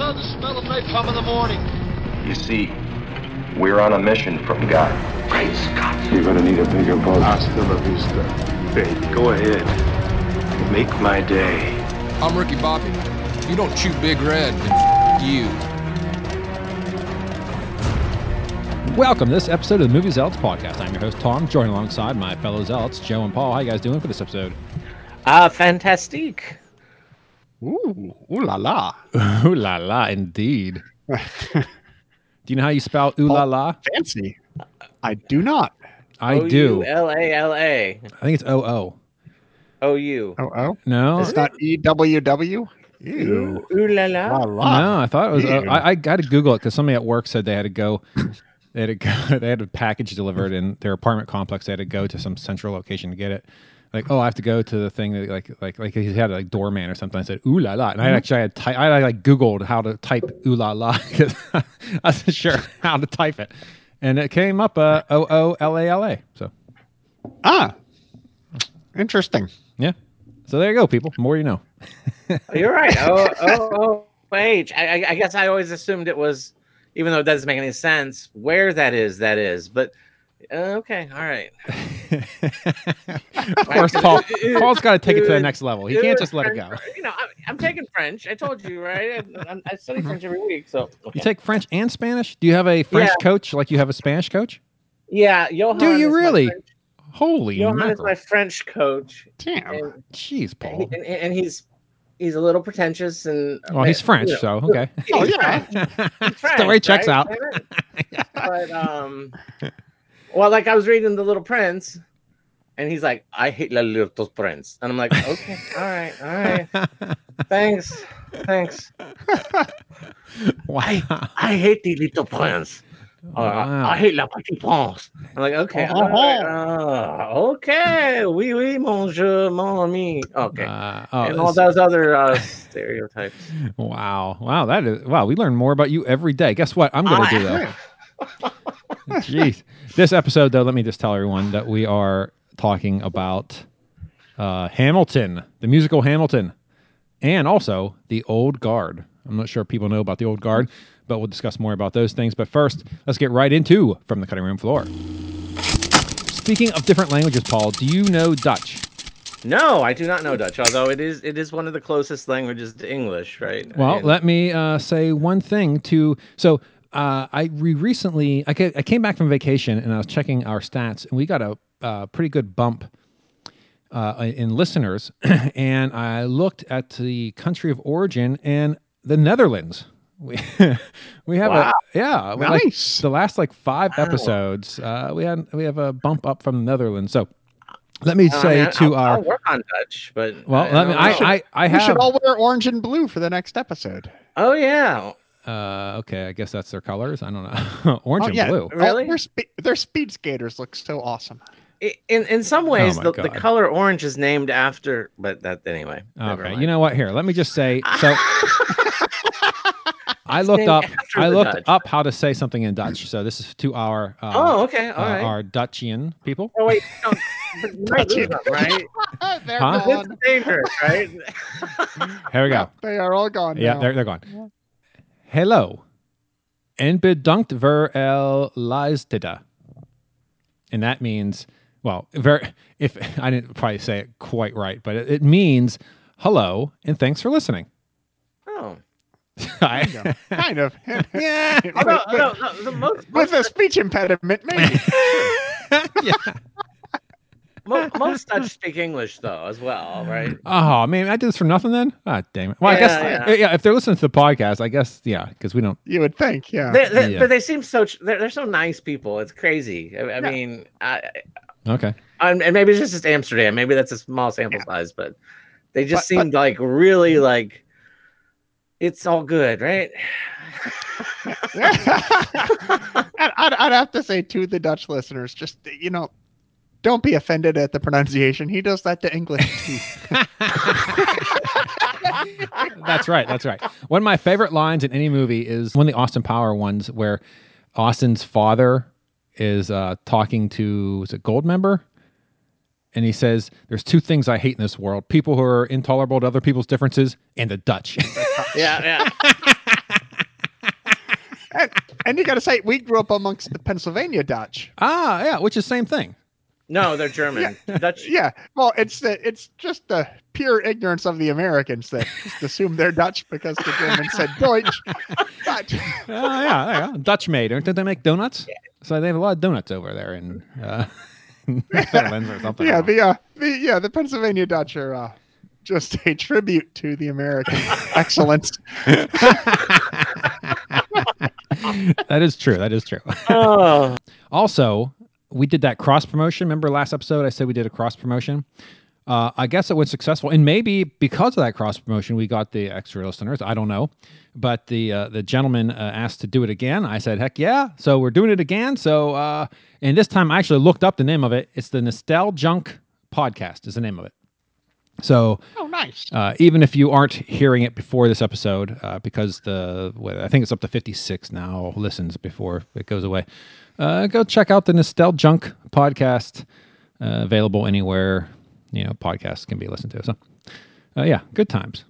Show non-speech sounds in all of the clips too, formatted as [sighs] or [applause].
love the smell of napalm in the morning. You see, we're on a mission from God. Great Scott. You're gonna need a bigger boat. Hasta la vista, baby. Go ahead. Make my day. I'm Ricky Bobby. If you don't chew Big Red, then f- you. Welcome to this episode of the Movie Zealots podcast. I'm your host Tom, joined alongside my fellow zealots Joe and Paul. How you guys doing for this episode? Ah, fantastique. Ooh, ooh la la. [laughs] Ooh la la, indeed. [laughs] Do you know how you spell ooh la la? Fancy. I do not. I do. L A L A I think it's O O. O U. Oh, oh. No, It's not E W W. Ew. Ooh la la. La la. no, I thought it was. Uh, I, I got to Google it because somebody at work said they had to go. They had to go. [laughs] They had a package delivered in their apartment complex. They had to go to some central location to get it. Like, oh, I have to go to the thing that like like like he had a like, doorman or something. I said ooh la la, and I actually had ty- I like Googled how to type ooh la la [laughs] because [laughs] I wasn't sure how to type it, and it came up uh, O O L A L A. So Ah. Interesting. yeah, so there you go, people. More you know. [laughs] You're right. Oh, oh, oh, H. I, I- I guess I always assumed it was, even though it doesn't make any sense where that is. That is, but okay, all right. [laughs] of course, Paul. Paul's got to take it to the [laughs] next level. He can't just let it go. [laughs] You know, I'm, I'm taking French. I told you, right? I, I, study French every week, so You take French and Spanish? Do you have a French Yeah. coach like you have a Spanish coach? yeah. Johan Do you really? Holy Johan is my French coach, Damn. and, Jeez, Paul. and, and, and he's he's a little pretentious and Well, he's French, you know, so okay. Oh, yeah. French, Story checks right? out. but um, well, like I was reading The Little Prince, and he's like, "I hate La Little Prince," and I'm like, [laughs] "Okay, all right, all right, thanks, thanks. Why? I hate the Little Prince." Wow. I hate La Petite Prince. I'm like, okay, all right, uh, okay, oui, oui, mon jeu, mon ami. Okay, Uh, oh, and all those other uh, stereotypes. wow. Wow. That is, wow. We learn more about you every day. Guess what? I'm going to do that. [laughs] Jeez. This episode, though, let me just tell everyone that we are talking about uh, Hamilton, the musical Hamilton, and also the Old Guard. I'm not sure people know about the Old Guard, but we'll discuss more about those things. But first, let's get right into From the Cutting Room Floor. Speaking of different languages, Paul, do you know Dutch? No, I do not know Dutch, although it is it is one of the closest languages to English, right? I Well, mean, let me uh, say one thing to. So uh, I re- recently I, ca- I came back from vacation and I was checking our stats and we got a uh, pretty good bump uh, in listeners. [clears throat] and I looked at the country of origin and the Netherlands. We [laughs] we have Wow. a yeah we like Nice. the last like five Wow. episodes uh, we had we have a bump up from the Netherlands. So let me I say mean, to I'll, our I'll work on Dutch, but well I let me don't I know. I, I we should all wear orange and blue for the next episode. oh yeah, Uh, okay, I guess that's their colors. I don't know. [laughs] Orange oh, and yeah. blue. Oh, Really? their, spe- their speed skaters look so awesome. In in some ways Oh my the, the color orange is named after, but that anyway. never Okay, you know what? Here, let me just say. [laughs] So I looked up. I looked Dutch. up how to say something in Dutch. So this is to our uh, oh okay, uh, all right. our Dutchian people. oh wait, [laughs] no, you might lose them, right? They're Huh? This is dangerous, right? Here we go. They are all gone. Yeah, now. they're they're gone. Hello, en bedankt voor el luisteren. And that means, well, very. If I didn't probably say it quite right, but it, it means hello and thanks for listening. Oh, [laughs] I, Yeah, kind of. [laughs] yeah. with, Although, with- no, no, the most, with a speech impediment, maybe. [laughs] yeah. Mo- most Dutch speak English though as well, right? Oh man, I did this for nothing then. Ah, damn it. Well, I guess Yeah, yeah. yeah. If they're listening to the podcast, I guess yeah, because we don't. you would think, yeah. They, they, Yeah. But they seem so they're, they're so nice people. It's crazy. I, I Yeah. mean, I, Okay. and and maybe it's just Amsterdam. Maybe that's a small sample size, but they just But- but- seemed like really like it's all good, right? [laughs] I'd, I'd, I'd have to say to the Dutch listeners, just you know, don't be offended at the pronunciation. He does that to English too. [laughs] That's right. That's right. One of my favorite lines in any movie is one of the Austin Power ones where Austin's father is uh, talking to is it Goldmember, and he says, "There's two things I hate in this world: people who are intolerable to other people's differences, and the Dutch." [laughs] Yeah, yeah. and, and you got to say, we grew up amongst the Pennsylvania Dutch. Ah, yeah, which is same thing. No, they're German. [laughs] Dutch. Yeah, well, it's the it's just the pure ignorance of the Americans that just assume they're Dutch because the Germans said Deutsch. [laughs] But Oh [laughs] yeah, yeah, Dutch made. Don't they make donuts? So they have a lot of donuts over there in uh, Netherlands or something. yeah, the uh, the yeah, the Pennsylvania Dutch are uh, just a tribute to the American excellence. that is true. That is true. Oh, Also, we did that cross promotion. Remember last episode? I said we did a cross promotion. Uh, I guess it was successful, and maybe because of that cross promotion, we got the extra listeners. I don't know, but the uh, the gentleman uh, asked to do it again. I said, "Heck yeah!" So we're doing it again. So, uh, and this time I actually looked up the name of it. It's the Nostalgunk Podcast. Is the name of it. So Oh, nice. uh, even if you aren't hearing it before this episode, uh, because the what, I think it's up to fifty six now listens before it goes away, uh, go check out the Nostel Junk podcast, uh, available anywhere you know podcasts can be listened to. So, uh, yeah, good times.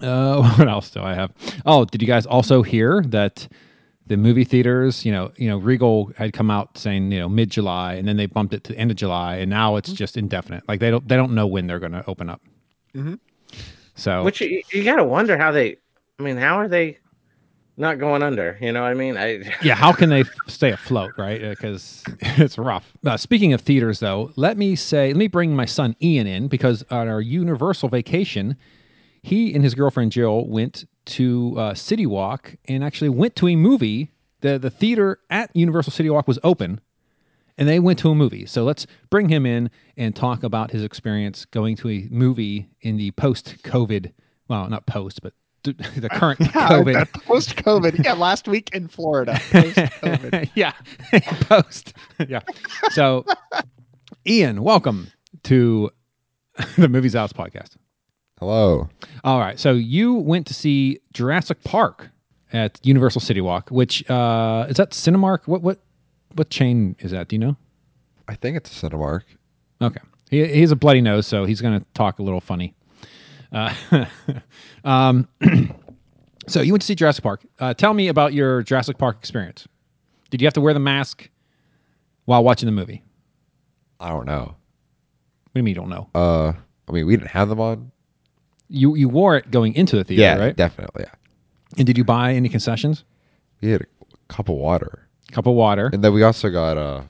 Uh, [laughs] what else do I have? Oh, did you guys also hear that? The movie theaters, you know, you know, Regal had come out saying, you know, mid July, and then they bumped it to the end of July, and now it's mm-hmm. just indefinite. Like they don't, they don't know when they're going to open up. Mm-hmm. So which you, you got to wonder how they. I mean, how are they not going under? You know what I mean? I [laughs] yeah, how can they stay afloat, right? Uh, because [laughs] it's rough. Uh, speaking of theaters, though, let me say, let me bring my son Ian in because on our Universal vacation, he and his girlfriend Jill went to uh, City Walk and actually went to a movie. the The theater at Universal City Walk was open, and they went to a movie. So let's bring him in and talk about his experience going to a movie in the post-COVID. Well, not post, but [laughs] the current [laughs] COVID. Post COVID. Yeah, last week in Florida. [laughs] Post COVID. yeah, post. yeah. So, Ian, welcome to the Movies House podcast. Hello. All right. So you went to see Jurassic Park at Universal City Walk, which uh, is that Cinemark? What what what chain is that? Do you know? I think it's a Cinemark. Okay. He, he has a bloody nose, so he's going to talk a little funny. Uh, [laughs] um, [clears throat] so you went to see Jurassic Park. Uh, tell me about your Jurassic Park experience. Did you have to wear the mask while watching the movie? I don't know. What do you mean you don't know? Uh, I mean, we didn't have them on. You you wore it going into the theater, yeah, right? definitely. Yeah, And did you buy any concessions? we had a cup of water, Cup of water. and then we also got uh.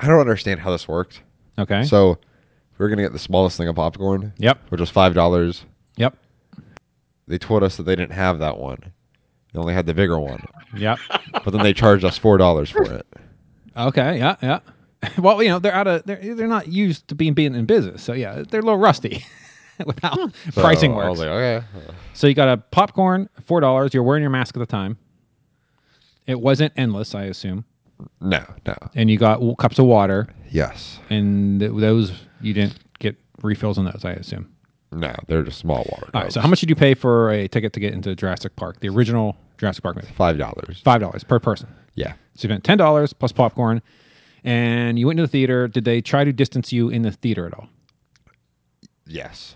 I don't understand how this worked. Okay. So, we are gonna get the smallest thing of popcorn. Yep. Which was five dollars. Yep. They told us that they didn't have that one. They only had the bigger one, Yep. but then they charged us four dollars for it. okay. Yeah. Yeah. [laughs] Well, you know they're out of they're they're not used to being being in business, so yeah, they're a little rusty [laughs] [laughs] with how So pricing works. like, okay. So you got a popcorn, four dollars. You're wearing your mask at the time. It wasn't endless, I assume, No, no. and you got cups of water, Yes. and th- those you didn't get refills on those, I assume. No, they're just small water. All right. So how much did you pay for a ticket to get into Jurassic Park, the original Jurassic Park movie? Five dollars. Five dollars per person. Yeah. So you spent ten dollars plus popcorn, and you went to the theater. Did they try to distance you in the theater at all? Yes.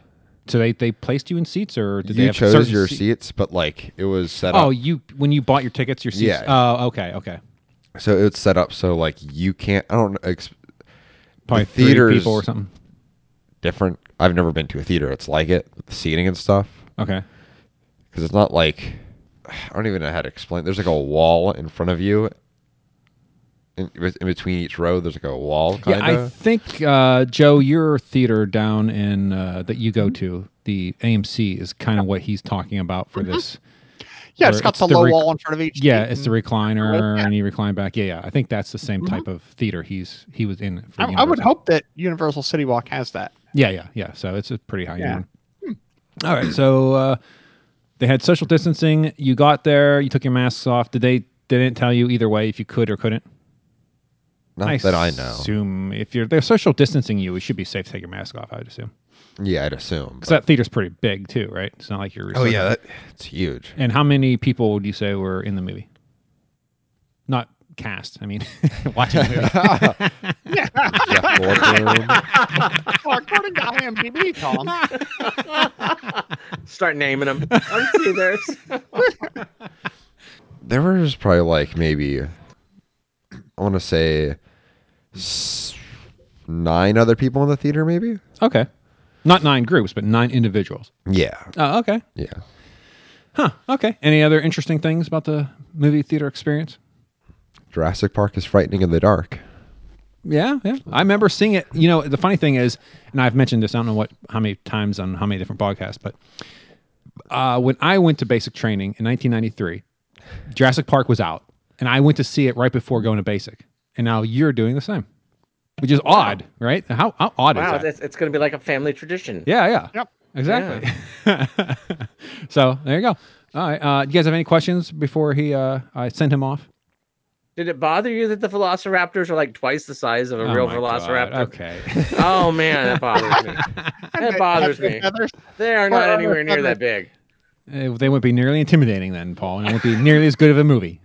So they, they placed you in seats, or did they you have chose your se- seats, but like it was set oh, up. Oh, you when you bought your tickets, your seats. Yeah. Oh, okay, okay. So it's set up so like you can't. I don't know. Ex- Probably the three theaters people or something. different. I've never been to a theater. It's like it with the seating and stuff Okay. because it's not like I don't even know how to explain. There's like a wall in front of you. In, in between each row, there's like a wall. Kind Yeah, I think uh, Joe, your theater down in uh, that you go to, the AMC, is kind of what he's talking about for this. Yeah, it's got it's the, the low rec- wall in front of each. Yeah, it's the and- recliner, Yeah. and you recline back. Yeah, yeah. I think that's the same type of theater he's he was in. For I, I would hope that Universal City Walk has that. Yeah, yeah, yeah. So it's a pretty high Yeah. end. All right. So uh, they had social distancing. You got there. You took your masks off. Did they? They didn't tell you either way if you could or couldn't. Not that I know. Assume if you're they're social distancing you, it should be safe to take your mask off. I would assume Yeah, I'd assume. because that theater's pretty big too, right? It's not like you're. oh yeah, that, it's huge. And how many people would you say were in the movie? Not cast. I mean, [laughs] watching the movie. [laughs] Jeff Goldblum. [laughs] Well, according to IMDb, Tom. start naming them. I'm see there's. there was probably like maybe I want to say s- nine other people in the theater, maybe. Okay. Not nine groups, but nine individuals. Yeah, Oh, okay. yeah. Huh. Okay. Any other interesting things about the movie theater experience? Jurassic Park is frightening in the dark. Yeah, yeah. I remember seeing it. You know, the funny thing is, and I've mentioned this. I don't know what how many times on how many different podcasts, but uh, when I went to basic training in 1993, Jurassic Park was out, and I went to see it right before going to basic. And now you're doing the same, which is odd, right? How how odd Wow, is that? it's, it's going to be like a family tradition. Yeah, yeah. Yep. Exactly. [laughs] so there you go. All right. Uh, you guys have any questions before he uh, I send him off? Did it bother you that the velociraptors are like twice the size of a Oh real my God, velociraptor? Okay. [laughs] Oh man, that bothers me. [laughs] That bothers me. They are not Or- or anywhere near that big. Uh, they would be nearly intimidating then, Paul, and it would be nearly as good of a movie.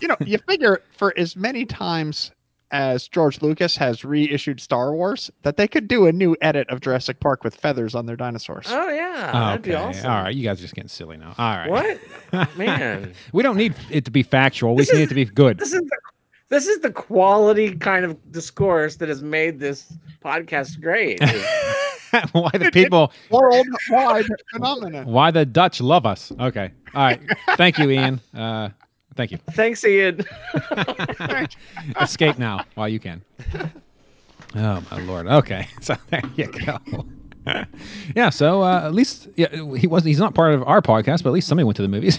You know, you figure for as many times as George Lucas has reissued Star Wars, that they could do a new edit of Jurassic Park with feathers on their dinosaurs. Oh yeah, that'd be okay. awesome. All right. You guys are just getting silly now. All right. What? [laughs] Man, We don't need it to be factual. We This need is- it to be good. this is the this is the quality kind of discourse that has made this podcast great. [laughs] why the people, Worldwide phenomenon. why the Dutch love us. Okay. All right. Thank you, Ian. Uh, thank you. Thanks, Ian. [laughs] [laughs] Escape now while you can. Oh my lord. Okay. [laughs] So there you go. yeah. So uh, at least yeah, he was. He's not part of our podcast, but at least somebody went to the movies.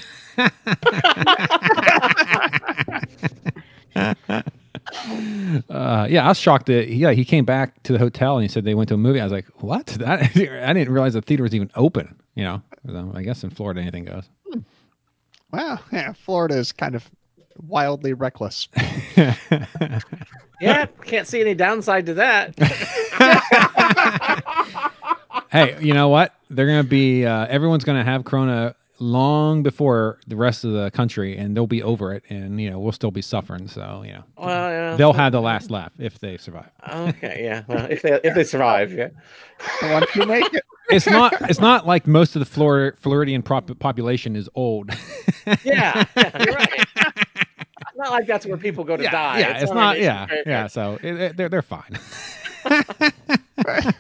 Uh, yeah, I was shocked that yeah he came back to the hotel and he said they went to a movie. I was like, what? That, I didn't realize the theater was even open. You know, So I guess in Florida anything goes. Well, [laughs] yeah, Florida is kind of wildly reckless. [laughs] yeah, can't see any downside to that. [laughs] hey, you know what? They're gonna be uh, everyone's gonna have Corona long before the rest of the country, and they'll be over it, and you know we'll still be suffering. So you know Well, yeah. they'll have the last laugh if they survive. Okay, yeah. Well, if they if they survive, yeah. Once you make it, It's not it's not like most of the Flor- Floridian prop- population is old. Yeah, yeah, you're right. [laughs] It's not like that's where people go to die. yeah, it's, not. like- Yeah, yeah. So it, it- they're they're fine. [laughs]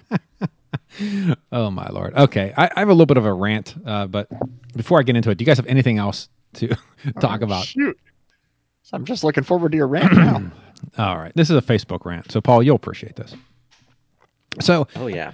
oh my lord. Okay, I, I have a little bit of a rant, uh, but before I get into it, do you guys have anything else to [laughs] talk about? shoot. So I'm just looking forward to your rant now. [clears throat] All right, this is a Facebook rant, so Paul, you'll appreciate this. So Oh yeah.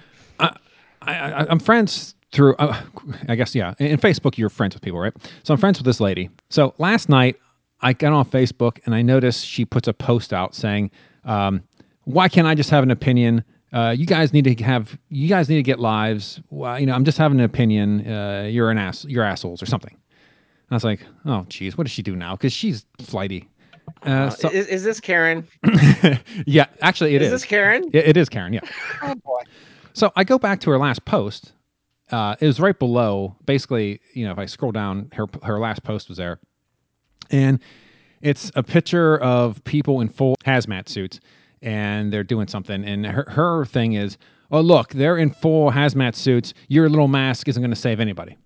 I, I, I'm friends through, uh, I guess, yeah. In, in Facebook, you're friends with people, right? So I'm friends with this lady. So last night, I got on Facebook and I noticed she puts a post out saying, um, "Why can't I just have an opinion? Uh, you guys need to have, you guys need to get lives. Well, you know, I'm just having an opinion. Uh, you're an ass, you're assholes or something." And I was like, "Oh, geez, what does she do now? Because she's flighty." Uh, so, is, is this Karen? [laughs] yeah, actually, it is is. this Karen? It- it is Karen. Yeah. oh boy. So I go back to her last post. Uh, it was right below. Basically, you know, if I scroll down, her her last post was there, and it's a picture of people in full hazmat suits, and they're doing something. And her her thing is, oh look, they're in full hazmat suits. Your little mask isn't going to save anybody.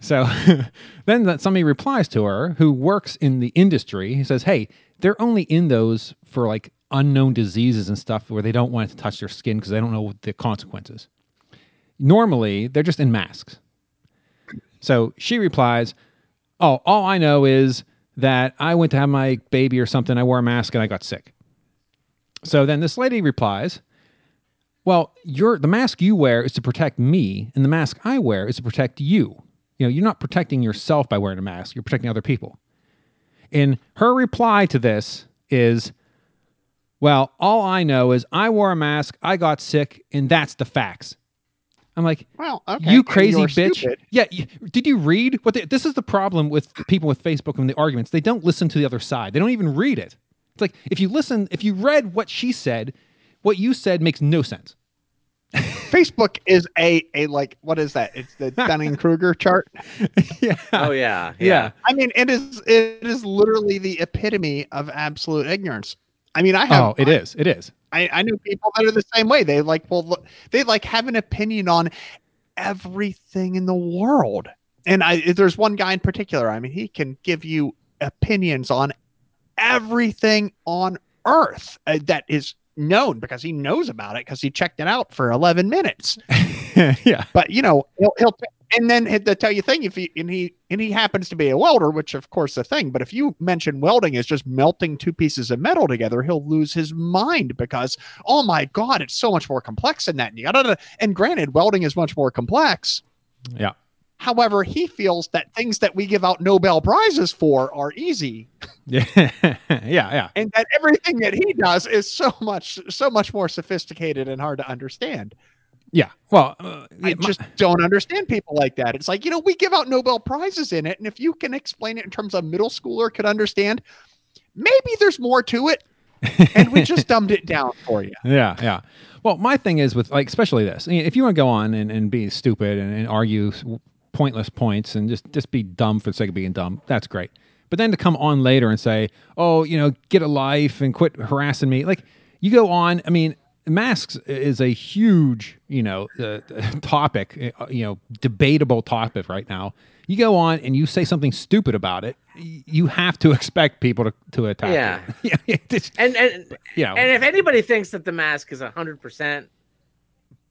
So [laughs] then somebody replies to her who works in the industry. He says, "Hey, they're only in those for like unknown diseases and stuff where they don't want to touch their skin because they don't know the consequences. Normally, they're just in masks." So she replies, "Oh, all I know is that I went to have my baby or something. I wore a mask and I got sick." So then this lady replies, "Well, your the mask you wear is to protect me, and the mask I wear is to protect you." You know, you're not protecting yourself by wearing a mask, you're protecting other people. And her reply to this is, well, all I know is I wore a mask, I got sick, and that's the facts. I'm like, Well, okay. you crazy you're bitch. stupid. Yeah. You, did you read what they, this is the problem with people with Facebook and the arguments. They don't listen to the other side. They don't even read it. It's like if you listen, if you read what she said, what you said makes no sense. [laughs] Facebook is a a like what is that? It's the [laughs] Dunning Kruger chart. [laughs] yeah. Oh yeah, Yeah. I mean, it is it is literally the epitome of absolute ignorance. I mean, I have Oh, it is. It is. I, I know people that are the same way. They like well look, they like have an opinion on everything in the world. And I there's one guy in particular. I mean, he can give you opinions on everything on earth uh, that is known because he knows about it because he checked it out for 11 minutes. [laughs] yeah. But you know, he'll, he'll and then to tell you thing if he and he and he happens to be a welder, which of course the thing. But if you mention welding as just melting two pieces of metal together, he'll lose his mind because oh my god, it's so much more complex than that. And and granted, welding is much more complex. Yeah. However, he feels that things that we give out Nobel prizes for are easy, Yeah. [laughs] yeah. Yeah. and that everything that he does is so much so much more sophisticated and hard to understand. Yeah. Well, uh, I yeah, my- just don't understand people like that. It's like, you know, we give out Nobel Prizes in it. And if you can explain it in terms of middle schooler could understand, maybe there's more to it. and we just [laughs] dumbed it down for you. Yeah, yeah. Well, my thing is with like, especially this. If you want to go on and, and be stupid and, and argue pointless points and just just be dumb for the sake of being dumb, that's great. But then to come on later and say, "Oh, you know, get a life and quit harassing me," like you go on. I mean, masks is a huge, you know, uh, [laughs] topic, uh, you know, debatable topic right now. You go on and you say something stupid about it, you have to [laughs] expect people to, to attack Yeah. you. [laughs] yeah, And and you know, and if anybody thinks that the mask is hundred percent,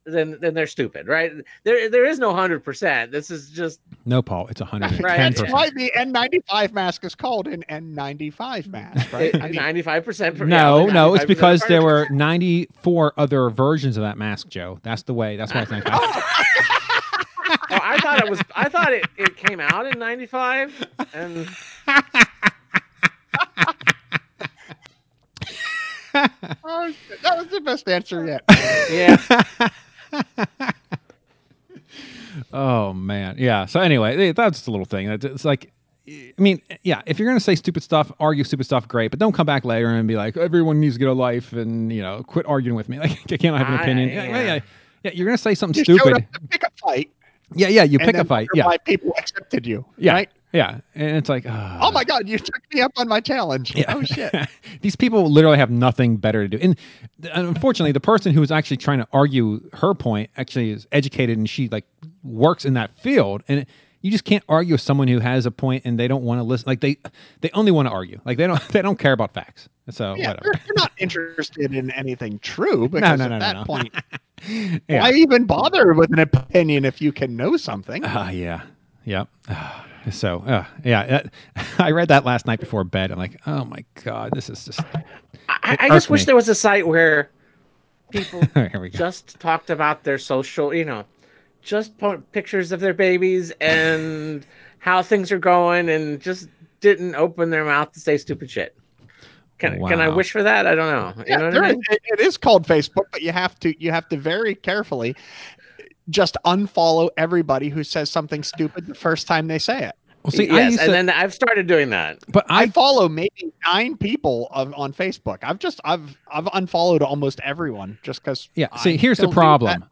then then they're stupid, right? There there is no hundred percent. This is just No, Paul, it's 110%. Right. That's why the N95 mask is called an N95 mask, right? I mean, ninety five percent. No, no, it's because there were 94 other versions of that mask, Joe. That's the way. That's why it's 95. [laughs] Oh, I thought it was. I thought it, it came out in ninety five, and oh, that was the best answer yet. yeah, [laughs] [laughs] oh, man. Yeah. So, anyway, eh, that's the little thing. It's- like, I mean, yeah, if you're going to say stupid stuff, argue stupid stuff, great. But don't come back later and be like, everyone needs to get a life and, you know, quit arguing with me. [laughs] Like, I can't have an I- opinion. yeah. Yeah, yeah, yeah, you're going to say something You stupid. pick a fight. Yeah, yeah, you pick a fight. Yeah. Why people accepted you. Yeah. Right? Yeah. And it's like, ah. Oh my God, you took me up on my challenge. Yeah. Oh shit. [laughs] These people literally have nothing better to do. And unfortunately, the person who's actually trying to argue her point actually is educated and she like works in that field. And you just can't argue with someone who has a point and they don't want to listen. Like they they only want to argue. Like they don't [laughs] they don't care about facts. So Yeah, whatever. they're, they're not interested in anything true [laughs] because no, at no, no, that no. point, Yeah. why even bother with an opinion if you can know something? Ah, yeah. Yep. So, uh, yeah, that, [laughs] I read that last night before bed. I'm like, oh my God, this is just. I, I just wish me. there was a site where people [laughs] just talked about their social, you know, just pictures of their babies and [laughs] how things are going, and just didn't open their mouth to say stupid shit. Can, can I wish for that? I don't know. You Yeah, know what I mean? it- it is called Facebook, but you have to you have to very carefully just unfollow everybody who says something stupid the first time they say it. Well, see, I yes, used and to, then I've started doing that. but I I, follow maybe nine people of, on Facebook. I've just I've I've unfollowed almost everyone just because. Yeah, see, here's the problem.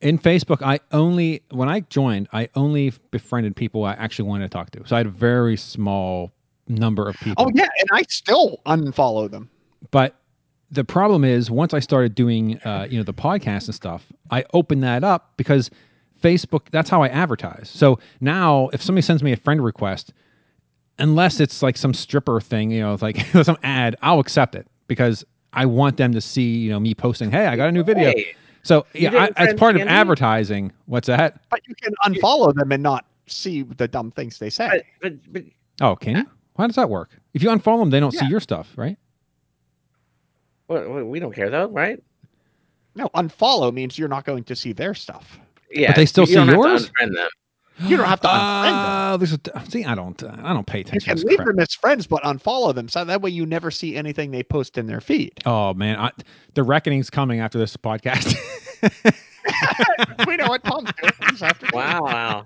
In Facebook, I only when I joined, I only befriended people I actually wanted to talk to. So I had a very small number of people. Oh yeah, and I still unfollow them. But the problem is, once I started doing, uh, you know, the podcast and stuff, I opened that up because Facebook. That's how I advertise. So now, if somebody sends me a friend request, unless it's like some stripper thing, you know, it's like [laughs] some ad, I'll accept it because I want them to see, you know, me posting, "Hey, I got a new video." Hey, So yeah, I, as part of Andy? advertising, what's that? But you can unfollow them and not see the dumb things they say. but, but, but Oh, can you? How does that work? If you unfollow them, they don't see your stuff, right? Well, we don't care though, right? No, unfollow means you're not going to see their stuff. Yeah, but they still you see don't have to yours? them. You don't have to unfriend them. Oh, there's a see. I don't. Uh, I don't pay attention. You attention. can to this leave crap. them as friends, but unfollow them. So that way you never see anything they post in their feed. Oh man, I, the reckoning's coming after this podcast. [laughs] we know what Tom's doing this afternoon. Wow, wow.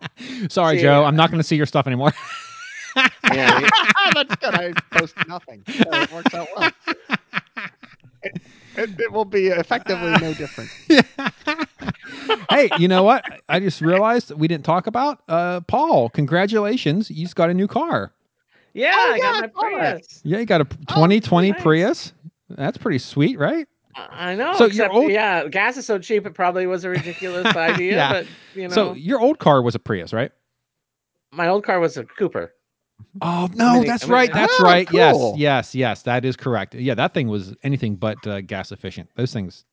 Sorry, See, Joe. uh, I'm not going to see your stuff anymore. Yeah, you- [laughs] That's good. I post nothing. So it works out well. [laughs] It, it, it will be effectively no different. [laughs] hey, you know what? I just realized we didn't talk about uh, Paul. Congratulations, you just got a new car. yeah, Oh, I yeah, got my. Prius. Yeah, you got a 2020 nice. Prius. That's pretty sweet, right? I know. So your except, old- yeah, gas is so cheap it probably was a ridiculous [laughs] idea. Yeah. But you know, So your old car was a Prius, right? my old car was a Cooper. Oh no, mean, that's I mean, right. That's oh, right. Yes, cool. yes, yes. That is correct. Yeah, that thing was anything but uh, gas efficient. Those things,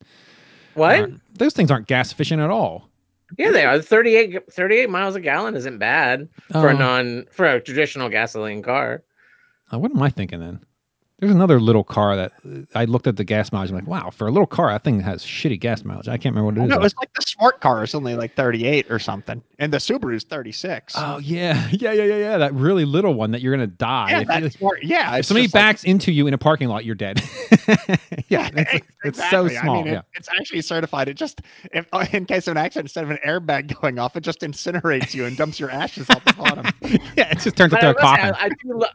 What? those things aren't gas efficient at all. Yeah, they are. 38, 38 miles a gallon isn't bad for a Oh. non for a traditional gasoline car. Uh, what am I thinking then? There's another little car that uh, I looked at the gas mileage. I'm like, wow, for a little car, that thing has shitty gas mileage. I can't remember what it is. No, it's like the smart car is only like 38 or something, and the Subaru's 36. oh yeah, [laughs] yeah, yeah, yeah, yeah. That really little one that you're gonna die. yeah, if, that's you- smart. Yeah, if somebody just like- backs into you in a parking lot, you're dead. [laughs] yeah, [laughs] it's, it's so small. I mean, it- yeah. it's actually certified. It just, if, in case of an accident, instead of an airbag going off, it just incinerates you and dumps your ashes out the bottom. yeah, it just turns But into a must coffin. I, I do lo-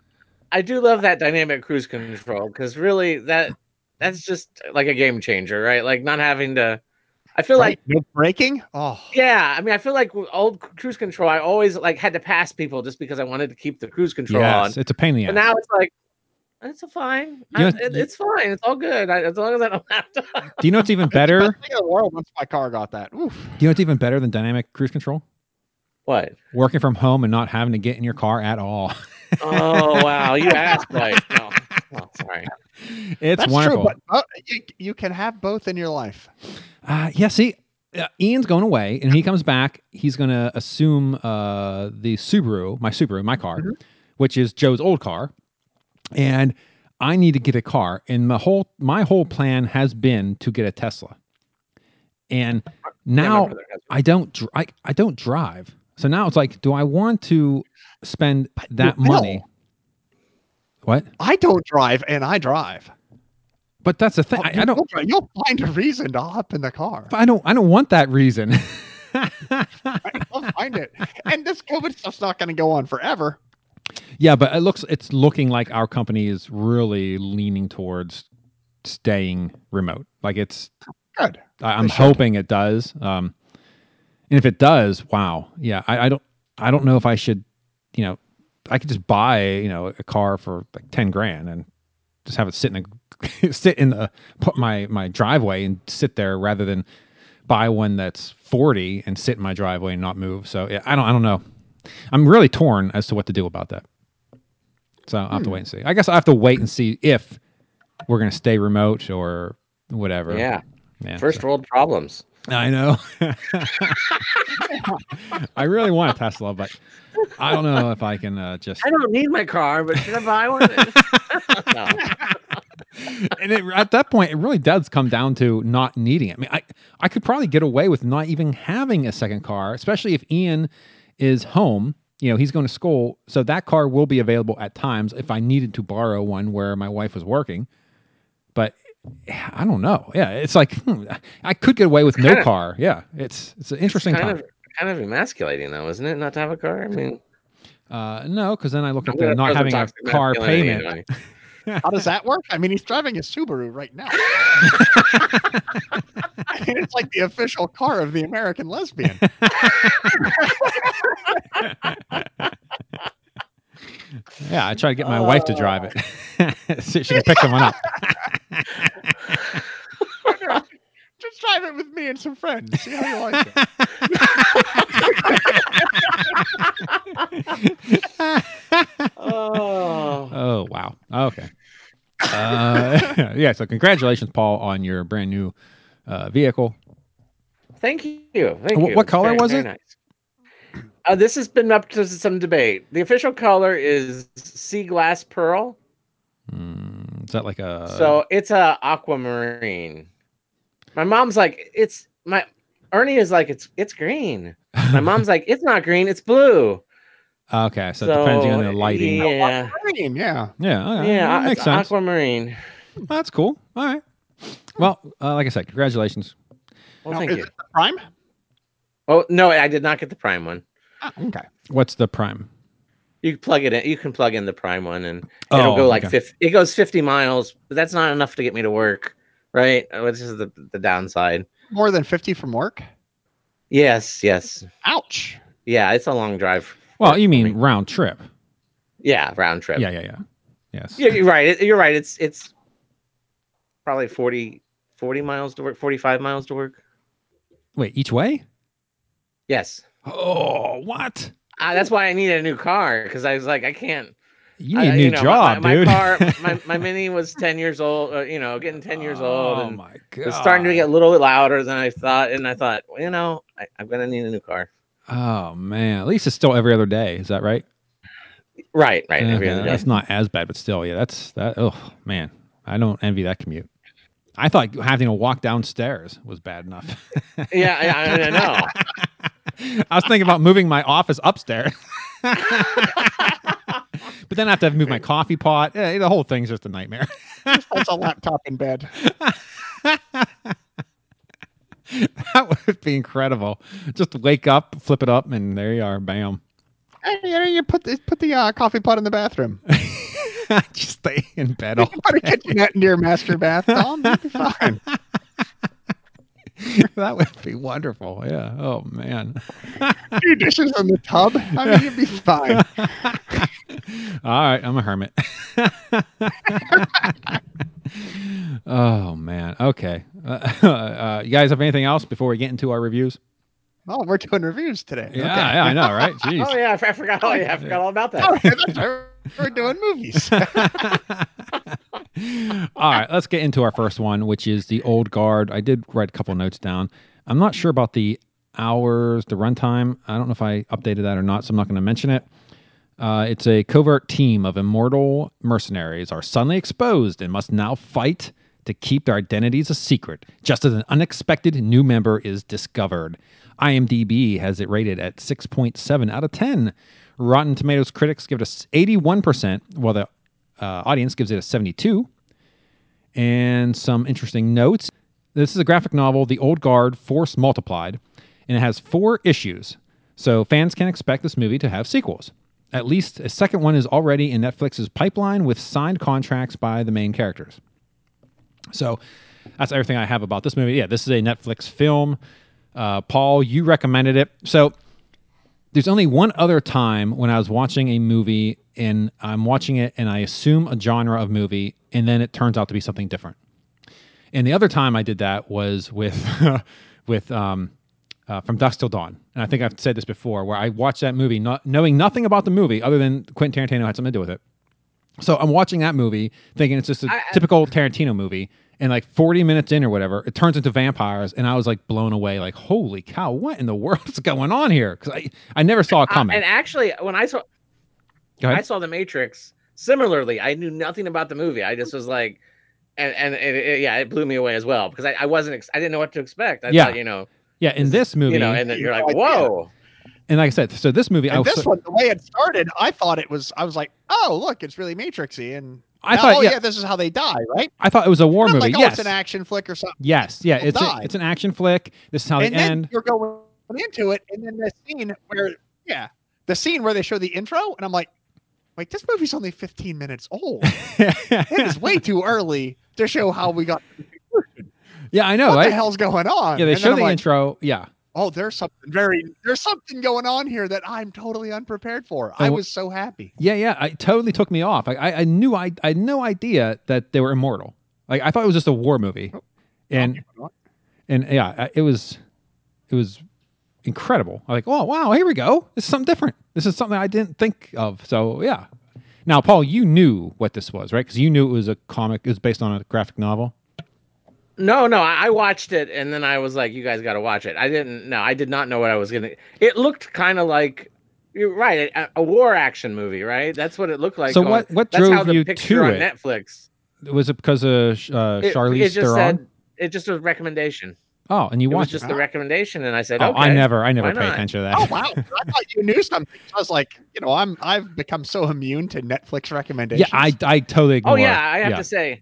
I do love that dynamic cruise control because really that that's just like a game changer, right? Like not having to. I feel like Right? No braking. Oh, yeah. I mean, I feel like old cruise control, I always like had to pass people just because I wanted to keep the cruise control on. it's a pain in the But ass. now it's like. It's a fine. You I- know, it- it's fine. It's all good. I, as long as I don't [laughs] have to. Do you know what's even better? Best in the world once my car got that. Oof. Do you know what's even better than dynamic cruise control? What? Working from home and not having to get in your car at all. [laughs] Oh wow! You asked [laughs] right. No. Oh, sorry. It's That's wonderful. true, but uh, you, you can have both in your life. Uh, yeah, see, uh, Ian's going away, and he comes back. He's going to assume uh, the Subaru, my Subaru, my car, which is Joe's old car, and I need to get a car. And my whole my whole plan has been to get a Tesla. And now remember. I don't dr- I, I don't drive. So now it's like, do I want to spend that will. money? What? I don't drive, and I drive. But that's the thing. I, I You'll don't. You'll find a reason to hop in the car. I don't. I don't want that reason. [laughs] I'll find it. And this COVID stuff's not going to go on forever. Yeah, but it looks it's looking like our company is really leaning towards staying remote. Like it's Good. I, should. hoping it does. Um and if it does, wow. Yeah, I, I don't I don't know if I should, you know, I could just buy, you know, a car for like 10 grand and just have it sit in a [laughs] sit in the put my my driveway and sit there rather than buy one that's 40 and sit in my driveway and not move. So yeah, I don't I don't know. I'm really torn as to what to do about that. So I'll have to hmm. wait and see. I guess I have to wait and see if we're going to stay remote or whatever. Yeah. Yeah. First world problems. I know. I really want a Tesla, but I don't know if I can uh, just. I don't need my car, but should I buy one? [laughs] And it, at that point, it really does come down to not needing it. I mean, I I could probably get away with not even having a second car, especially if Ian is home. You know, he's going to school, so that car will be available at times if I needed to borrow one where my wife was working. But I don't know. Yeah, it's like hmm, I could get away with no kinda- car. Yeah, it's it's an interesting kind time. of kind of emasculating though, isn't it? Not to have a car. I mean, Uh, no, because then I look I'm at the not having a car payment. on. [laughs] How does that work? I mean, he's driving a Subaru right now. I [laughs] mean, it's like the official car of the American lesbian. [laughs] Yeah, I try to get my wife to drive it [laughs] so she can pick someone up. [laughs] Just drive it with me and some friends. See how you like it. [laughs] Oh, Oh wow. Okay. Uh, yeah. So congratulations, Paul, on your brand new uh, vehicle. thank you. Thank What- you. what color very, was very it? Nice. Uh, this has been up to some debate. The official color is sea glass pearl. Hmm, is that like a? so it's a aquamarine. My mom's like, it's my Ernie is like, it's it's green. My mom's [laughs] like, it's not green, it's blue. okay. So, depending on the lighting. Yeah. Yeah, yeah. okay, yeah, that it's makes sense. aquamarine. That's cool. All right. Well, uh, like I said, congratulations. Well, Now, thank is you. it the Prime? Oh no, I did not get the prime one. Okay. What's the prime? You can plug it in. You can plug in the prime one, and Oh, it'll go like okay. 50, It goes fifty miles, but that's not enough to get me to work, right? Oh, Which is the the downside. More than 50 from work? Yes, yes, Ouch. yeah. It's a long drive. Well, for you me. mean round trip? yeah, round trip. Yeah, yeah, yeah. Yes. Yeah, you're right. It- You're right. It's it's probably 40, 40 miles to work, 45 miles to work. Wait, each way? Yes. Oh, what? Uh, that's why I needed a new car because I was like, I can't. You need a new know, job, my, my, dude. My, car, my, my [laughs] mini was 10 years old, uh, you know, getting 10 years old. Oh and my it was starting to get a little bit louder than I thought. And I thought, well, you know, I, I'm going to need a new car. Oh man, at least it's still every other day. Is that right? Right, right. every Okay, other day. that's not as bad, but still, yeah, that's that. Oh man, I don't envy that commute. I thought having to walk downstairs was bad enough. Yeah, yeah, I, I know. [laughs] I was thinking about moving my office upstairs. [laughs] but then I have to move my coffee pot. Yeah, the whole thing's just a nightmare. That's a laptop in bed. [laughs] that would be incredible. Just wake up, flip it up, and there you are. Bam. Hey, you, know, you put the put the uh, coffee pot in the bathroom. [laughs] Just stay in bed all Put a kitchenette into your master bath, Tom. You'll be fine. [laughs] that would be wonderful. Yeah. Oh man. Two dishes in the tub. I mean, you'd be fine. [laughs] All right, I'm a hermit. [laughs] oh man. Okay. Uh, uh, you guys have anything else before we get into our reviews? Oh, we're doing reviews today. Yeah, yeah, I know, right? Jeez. Oh, yeah, I, f- I forgot. Oh, yeah, I forgot all about that. Okay, that's right. We're doing movies. All right, let's get into our first one, which is the Old Guard. I did write a couple notes down. I'm not sure about the hours, the runtime. I don't know if I updated that or not, so I'm not going to mention it. Uh, it's a covert team of immortal mercenaries are suddenly exposed and must now fight to keep their identities a secret, just as an unexpected new member is discovered. IMDb has it rated at 6.7 out of 10. Rotten Tomatoes critics give it a 81%, while the uh, audience gives it a 72. And some interesting notes. This is a graphic novel, The Old Guard Force Multiplied, and it has four issues. So fans can expect this movie to have sequels. At least a second one is already in Netflix's pipeline with signed contracts by the main characters. So that's everything I have about this movie. Yeah, this is a Netflix film. Uh, Paul, you recommended it. So there's only one other time when I was watching a movie and I'm watching it and I assume a genre of movie and then it turns out to be something different. And the other time I did that was with [laughs] with um, uh, from Dusk Till Dawn. And I think I've said this before, where I watched that movie not knowing nothing about the movie other than Quentin Tarantino had something to do with it. So I'm watching that movie thinking it's just a I- I- typical Tarantino movie. And like 40 minutes in or whatever, it turns into vampires, and I was like blown away. Like, holy cow, what in the world is going on here? Because I, I never saw it Uh, coming. and actually, when I saw Go I saw The Matrix, similarly, I knew nothing about the movie. I just was like, and and it, it- yeah, it blew me away as well because I, I wasn't ex- I didn't know what to expect. I Yeah. thought, you know, Yeah, in this movie, you know, and then you're like, idea. whoa, and like I said, so this movie, I was this so- one, the way it started, I thought it was. I was like, "Oh, look, it's really Matrixy." And I now, thought, oh yeah, yeah, this is how they die, right? I thought it was a war movie. like, oh, yes, it's an action flick or something. yes, yeah, People it's a, it's an action flick. This is how and they end. you're going into it, and then the scene where, yeah, the scene where they show the intro, and I'm like, wait, this movie's only 15 minutes old. [laughs] it is way too early to show how we got. yeah, I know, what right? the hell's going on? yeah, they And show the like, intro. Yeah, Oh, there's something very, there's something going on here that I'm totally unprepared for. I was so happy. yeah, yeah. It totally took me off. I, I, I knew I, I had no idea that they were immortal. Like I thought it was just a war movie, oh. and and yeah, it was, it was incredible. I'm like, oh wow, here we go. This is something different. This is something I didn't think of. So yeah. Now, Paul, you knew what this was, right? Because you knew it was a comic. It was based on a graphic novel. No, no, I watched it and then I was like, you guys got to watch it. I didn't, no, I did not know what I was gonna. It looked kind of like. You're right, a, a war action movie, right? That's what it looked like. So on- what- what that's how drove the you picture to on it? Netflix? Was it because of uh, It, Charlize it just Theron? said it just was recommendation. Oh, and you It was watched just it. the recommendation, and I said, Oh, okay. I never, I never pay not? attention to that. Oh wow! I thought you knew something. I was like, you know, I'm I've become so immune to Netflix recommendations. yeah. I, I totally Oh yeah, I have yeah. to say,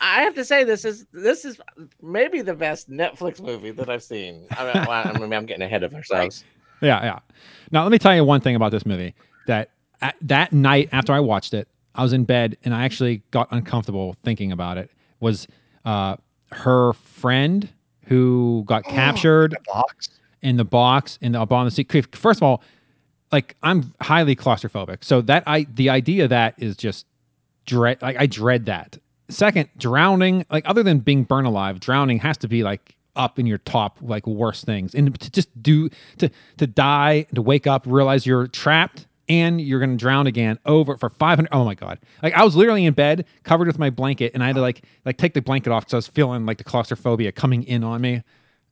I have to say this is this is maybe the best Netflix movie that I've seen. I mean, well, I mean, I'm getting ahead of ourselves. Yeah, yeah. Now let me tell you one thing about this movie. That at, that night after I watched it, I was in bed and I actually got uncomfortable thinking about it. Was uh, her friend who got oh, captured box. in the box in the up on the seat. First of all, like I'm highly claustrophobic, so that I the idea of that is just dread. Like I dread that. Second, drowning. Like other than being burned alive, drowning has to be like up in your top like worst things. And to just do to to die, to wake up, realize you're trapped and you're gonna drown again over for 500 oh my god. Like i was literally in bed covered with my blanket and i had to like like take the blanket off because i was feeling like the claustrophobia coming in on me.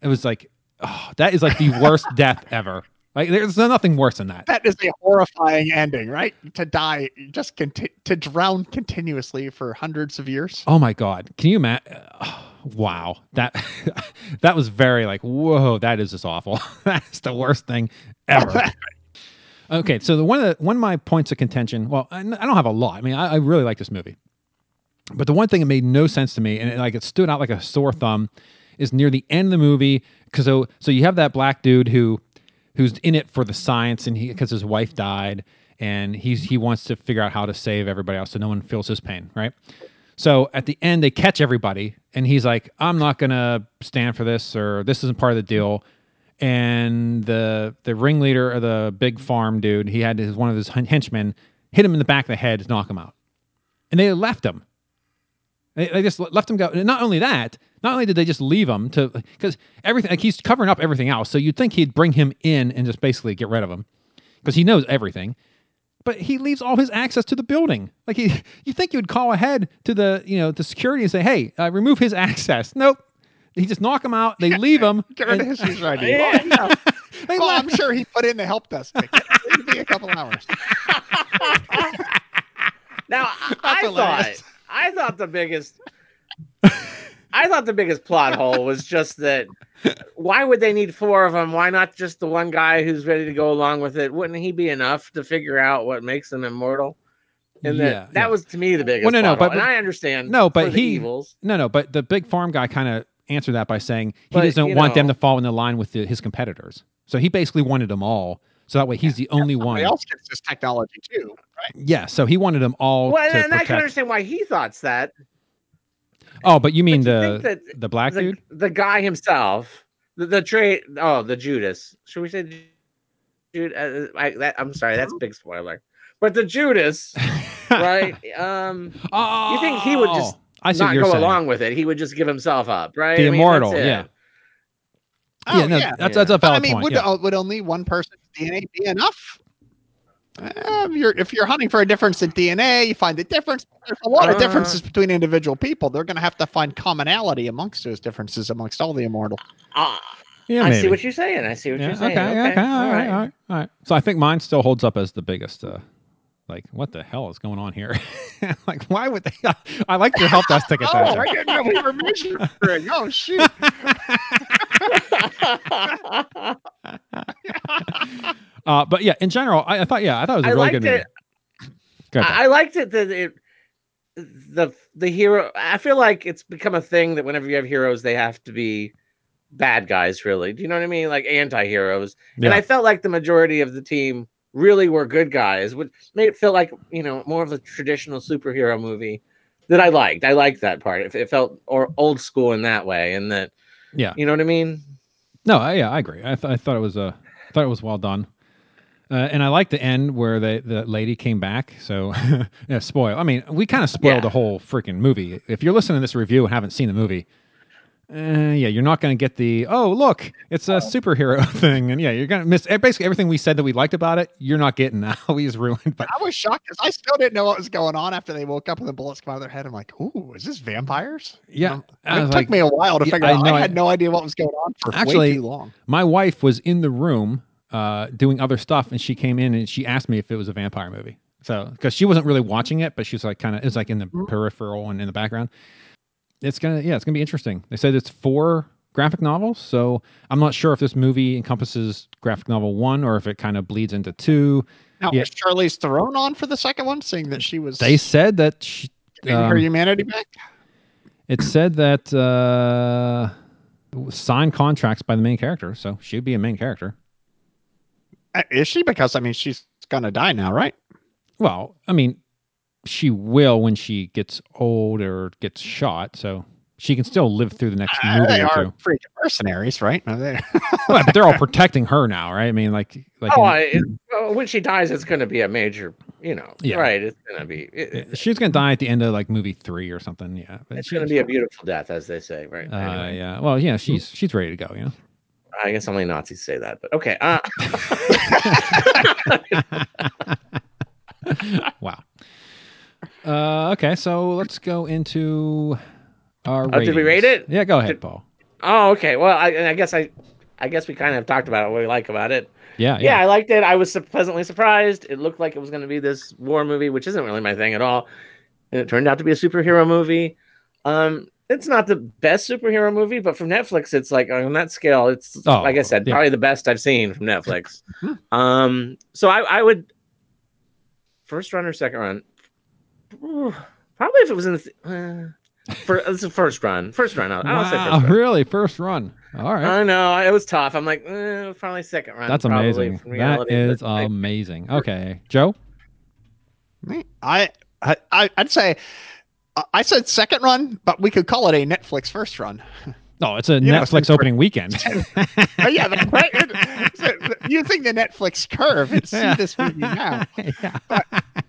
It was like oh that is like the worst [laughs] death ever. Like there's nothing worse than that. That is a horrifying ending, right? To die, just conti- to drown continuously for hundreds of years. oh my god. Can you imagine [sighs] wow. That [laughs] that was very like whoa that is just awful. [laughs] That's the worst thing ever Okay, so the one of the, one of my points of contention. Well, I, don't have a lot. I mean, I, I really like this movie, but the one thing that made no sense to me, and it, like it stood out like a sore thumb, is near the end of the movie. Because so so you have that black dude who who's in it for the science, and he because his wife died, and he's he wants to figure out how to save everybody else so no one feels his pain, right? So at the end, they catch everybody, and he's like, "I'm not gonna stand for this, or this isn't part of the deal." And the the ringleader of the big farm dude, he had his one of his henchmen hit him in the back of the head to knock him out, and they left him. They, they just left him go. And not only that, not only did they just leave him to because everything like he's covering up everything else, so you'd think he'd bring him in and just basically get rid of him because he knows everything but he leaves all his access to the building. Like he, [laughs] you think you would call ahead to the, you know, the security and say, "Hey, uh, remove his [laughs] access." Nope. He just knock him out. They leave him. Get [laughs] rid of his shoes right [laughs] Yeah. now. [laughs] Oh, they Well, left- I'm sure he put in the help desk ticket. It'll be a couple hours. Now I, I thought. I thought the biggest I thought the biggest plot hole was just that why would they need four of them? Why not just the one guy who's ready to go along with it? Wouldn't he be enough to figure out what makes them immortal? And that Yeah, that yeah. was to me the biggest. Well, no, no, plot but- and I understand. No, but for the he- evils. no, no. But the big farm guy kind of answered that by saying he But, doesn't you want them to fall in the line with the, his competitors. So he basically wanted them all. So that way he's the only one. Else gets this technology too, right? Yeah. So he wanted them all Well, and I can understand why he thought that. Oh, but you mean But you the that the black the, dude? the guy himself, the, the trade. Oh, the Judas. Should we say Jude? Uh, I, that, I'm sorry, that's a big spoiler. But the Judas, [laughs] right? Um, Oh, You think he would just I see not go saying. along with it. He would just give himself up, right? The I mean, immortal, that's yeah. Oh, yeah, no, yeah. that's that's a valid I mean, point. would, yeah. uh, would only one person's DNA be enough? Uh, if you're if you're hunting for a difference in DNA, you find the difference. There's a lot of Uh. differences between individual people. They're going to have to find commonality amongst those differences amongst all the immortal. Ah, yeah, I see what you're saying. I see what Yeah, you're saying. okay, Okay, okay, all all right, right. all right, all right. So I think mine still holds up as the biggest. Uh, like, what the hell is going on here? [laughs] like, why would they? [laughs] I like your help desk ticket. [laughs] Oh, I didn't know we were measuring. Oh shoot! Uh, but yeah, in general, I, I thought yeah, I thought it was a I really liked good movie. it. Go ahead, I, I liked it that it the the hero. I feel like it's become a thing that whenever you have heroes, they have to be bad guys. Really, do you know what I mean? Like anti-heroes. Yeah. And I felt like the majority of the team really were good guys, which made it feel like you know more of a traditional superhero movie that I liked. I liked that part. It, it felt or old school in that way, and that Yeah. you know what I mean. No, I, yeah, I agree. I, th- I thought it was uh, I thought it was well done. Uh, and I like the end where they, the lady came back. So, [laughs] yeah, spoil. I mean, we kind of spoiled Yeah. the whole freaking movie. If you're listening to this review and haven't seen the movie, uh, yeah, you're not going to get the oh look, it's a superhero [laughs] thing, and yeah, you're going to miss eh, basically everything we said that we liked about it. You're not getting [laughs] now. we just ruined. But I was shocked because I still didn't know what was going on after they woke up and the bullets come out of their head. I'm like, "Ooh, is this vampires?" yeah, I it took like, me a while to Yeah, figure I out. know, I I- had no idea what was going on for Actually, way too long. my wife was in the room uh, doing other stuff, and she came in and she asked me if it was a vampire movie. So, because she wasn't really watching it, but she was like kind of, it was like in the peripheral and in the background. It's gonna, yeah, it's gonna be interesting. They said it's four graphic novels, so I'm not sure if this movie encompasses graphic novel one or if it kind of bleeds into two. Now, yeah. was Charlize Theron on for the second one, saying that she was They said that she, getting her um, humanity back? it said that uh, signed contracts by the main character, so she'd be a main character. Uh, Is she? Because I mean, she's gonna die now, right? Well, I mean, she will when she gets old or gets shot, so she can still live through the next Uh, movie they or are freaking mercenaries, right? They? [laughs] Well, but they're all protecting her now, right? I mean, like, like Oh, in- I, it, when she dies, it's going to be a major, you know, Yeah. right? It's going to be, it, she's gonna die at the end of like movie three or something. Yeah, but it's going to be a beautiful death, as they say, right? Uh, Anyway, yeah. Well, yeah, she's she's ready to go. You know. I guess only Nazis say that, but okay. Uh, [laughs] Okay, so let's go into our. Oh, did we rate it? Yeah, go ahead, Did- Paul. Oh, okay. Well, I, I guess I, I guess we kind of talked about what we like about it. Yeah, Yeah, I liked it. I was pleasantly surprised. It looked like it was going to be this war movie, which isn't really my thing at all. And it turned out to be a superhero movie. Um, it's not the best superhero movie, but from Netflix, it's like on that scale, it's Oh, like I said, yeah. probably the best I've seen from Netflix. um, so I, I would first run or second run. Ooh, Probably if it was in the th- uh, for it's a first run. First run. I'll, I'll say first run. really? First run. All right. I know it was tough. I'm like, eh, probably second run. That's amazing. from That reality, is but, like, amazing. Okay, Joe. I, I I- I'd say I- I said second run, but we could call it a Netflix first run. Oh, it's a Yeah, Netflix since we're- opening weekend. [laughs] Oh, yeah, that's [laughs] You think the Netflix curve? and See this movie now. [laughs] yeah.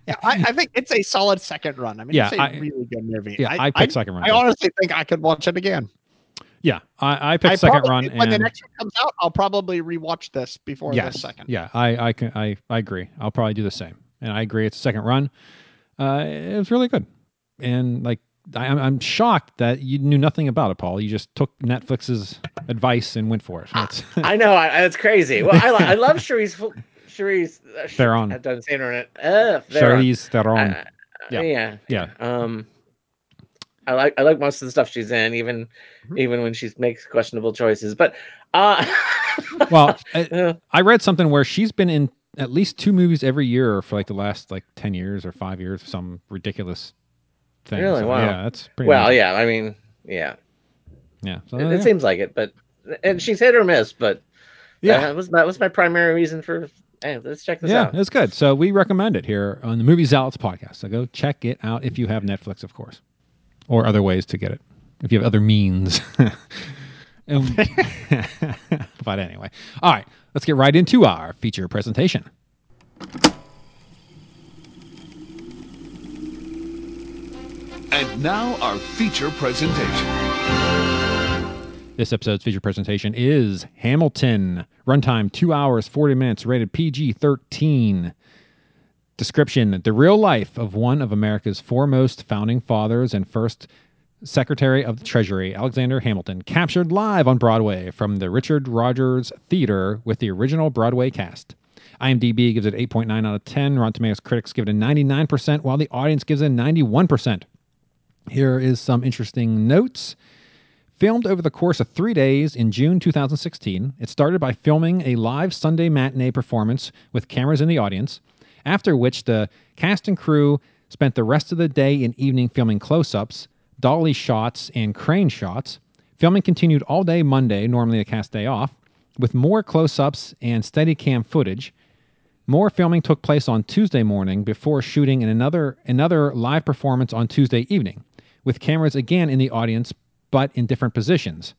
Yeah, I, I think it's a solid second run. I mean, Yeah, it's a I- really good movie. Yeah, I picked second run, I honestly think I could watch it again. Yeah, I, I picked I second probably- run. when the next one comes out, I'll probably rewatch this before yes, the second. Yeah, I I can I I agree. I'll probably do the same, and I agree. It's a second run. Uh, it was really good, and like I, I'm I'm shocked that you knew nothing about it, Paul. You just took Netflix's advice and went for it. That's [laughs] I know. I, it's crazy. Well, I, I love Charisse. Fl- Charisse. Uh, [laughs] Theron. I've done saying her name. Uh, Theron. Theron. Uh, Yeah. yeah. yeah, Um, I like I like most of the stuff she's in, even Mm-hmm. even when she makes questionable choices. But uh, [laughs] well, I, uh, I read something where she's been in at least two movies every year for like the last like ten years or five years, some ridiculous thing. Really? So, Wow. Yeah, that's pretty. well, amazing. yeah. I mean, yeah. yeah. So, It, yeah. it seems like it, but and she's hit or miss. But Yeah. that was that was my primary reason for. Hey, let's check this yeah, out. it's good. So we recommend it here on the Movie Zealots podcast. So go check it out if you have Netflix, of course, or other ways to get it if you have other means. [laughs] Um, [laughs] but anyway, all right, let's get right into our feature presentation. And now our feature presentation. This episode's feature presentation is Hamilton. Runtime two hours, 40 minutes, rated PG 13. Description The real life of one of America's foremost founding fathers and first Secretary of the Treasury, Alexander Hamilton, captured live on Broadway from the Richard Rodgers Theater with the original Broadway cast. IMDb gives it 8.9 out of 10. Rotten Tomatoes critics give it a 99%, while the audience gives it a 91%. Here is some interesting notes. Filmed over the course of three days in June 2016, it started by filming a live Sunday matinee performance with cameras in the audience, after which the cast and crew spent the rest of the day and evening filming close ups, dolly shots, and crane shots. Filming continued all day Monday, normally a cast day off, with more close ups and Steadicam footage. More filming took place on Tuesday morning before shooting in another another live performance on Tuesday evening, with cameras again in the audience but in different positions.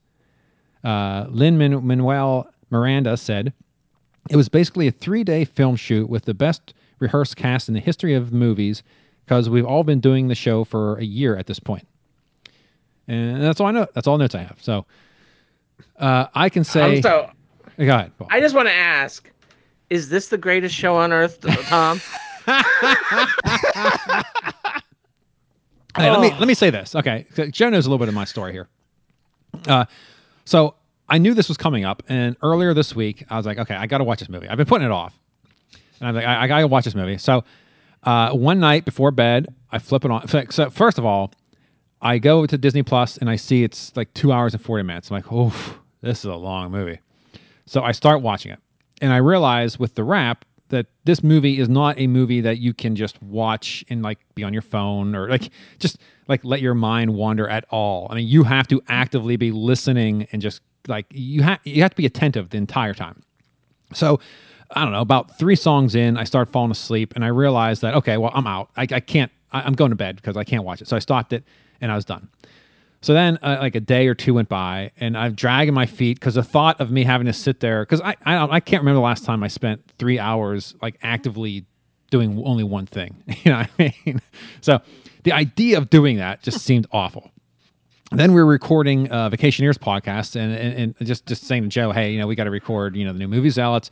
Uh, Lin-Manuel Miranda said, "It was basically a three-day film shoot with the best rehearsed cast in the history of movies, because we've all been doing the show for a year at this point." And that's all I know. That's all notes I have. So uh, I can say, Um, so go ahead. Paul. I just want to ask: Is this the greatest show on earth, Tom? [laughs] Hey, let me Oh. let me say this. Okay, Joe knows a little bit of my story here. Uh, so I knew this was coming up, and earlier this week I was like, okay, I got to watch this movie. I've been putting it off, and I'm like, I, I got to watch this movie. So uh, one night before bed, I flip it on. So, so first of all, I go to Disney Plus and I see it's like two hours and forty minutes. I'm like, oh, this is a long movie. So I start watching it, and I realize with the wrap that this movie is not a movie that you can just watch and like be on your phone or like just like let your mind wander at all. I mean, you have to actively be listening and just like you have you have to be attentive the entire time. So I don't know. About three songs in, I start falling asleep, and I realized that okay, well, I'm out. I, I can't. I, I'm going to bed because I can't watch it. So I stopped it, and I was done. So then, uh, like a day or two went by, and I'm dragging my feet because the thought of me having to sit there because I I, I can't remember the last time I spent three hours like actively doing only one thing. [laughs] You know what I mean? So the idea of doing that just seemed awful. Then we were recording uh, Vacationeers podcast, and, and and just just saying to Joe, hey, you know, we got to record, you know, the new movie zealots.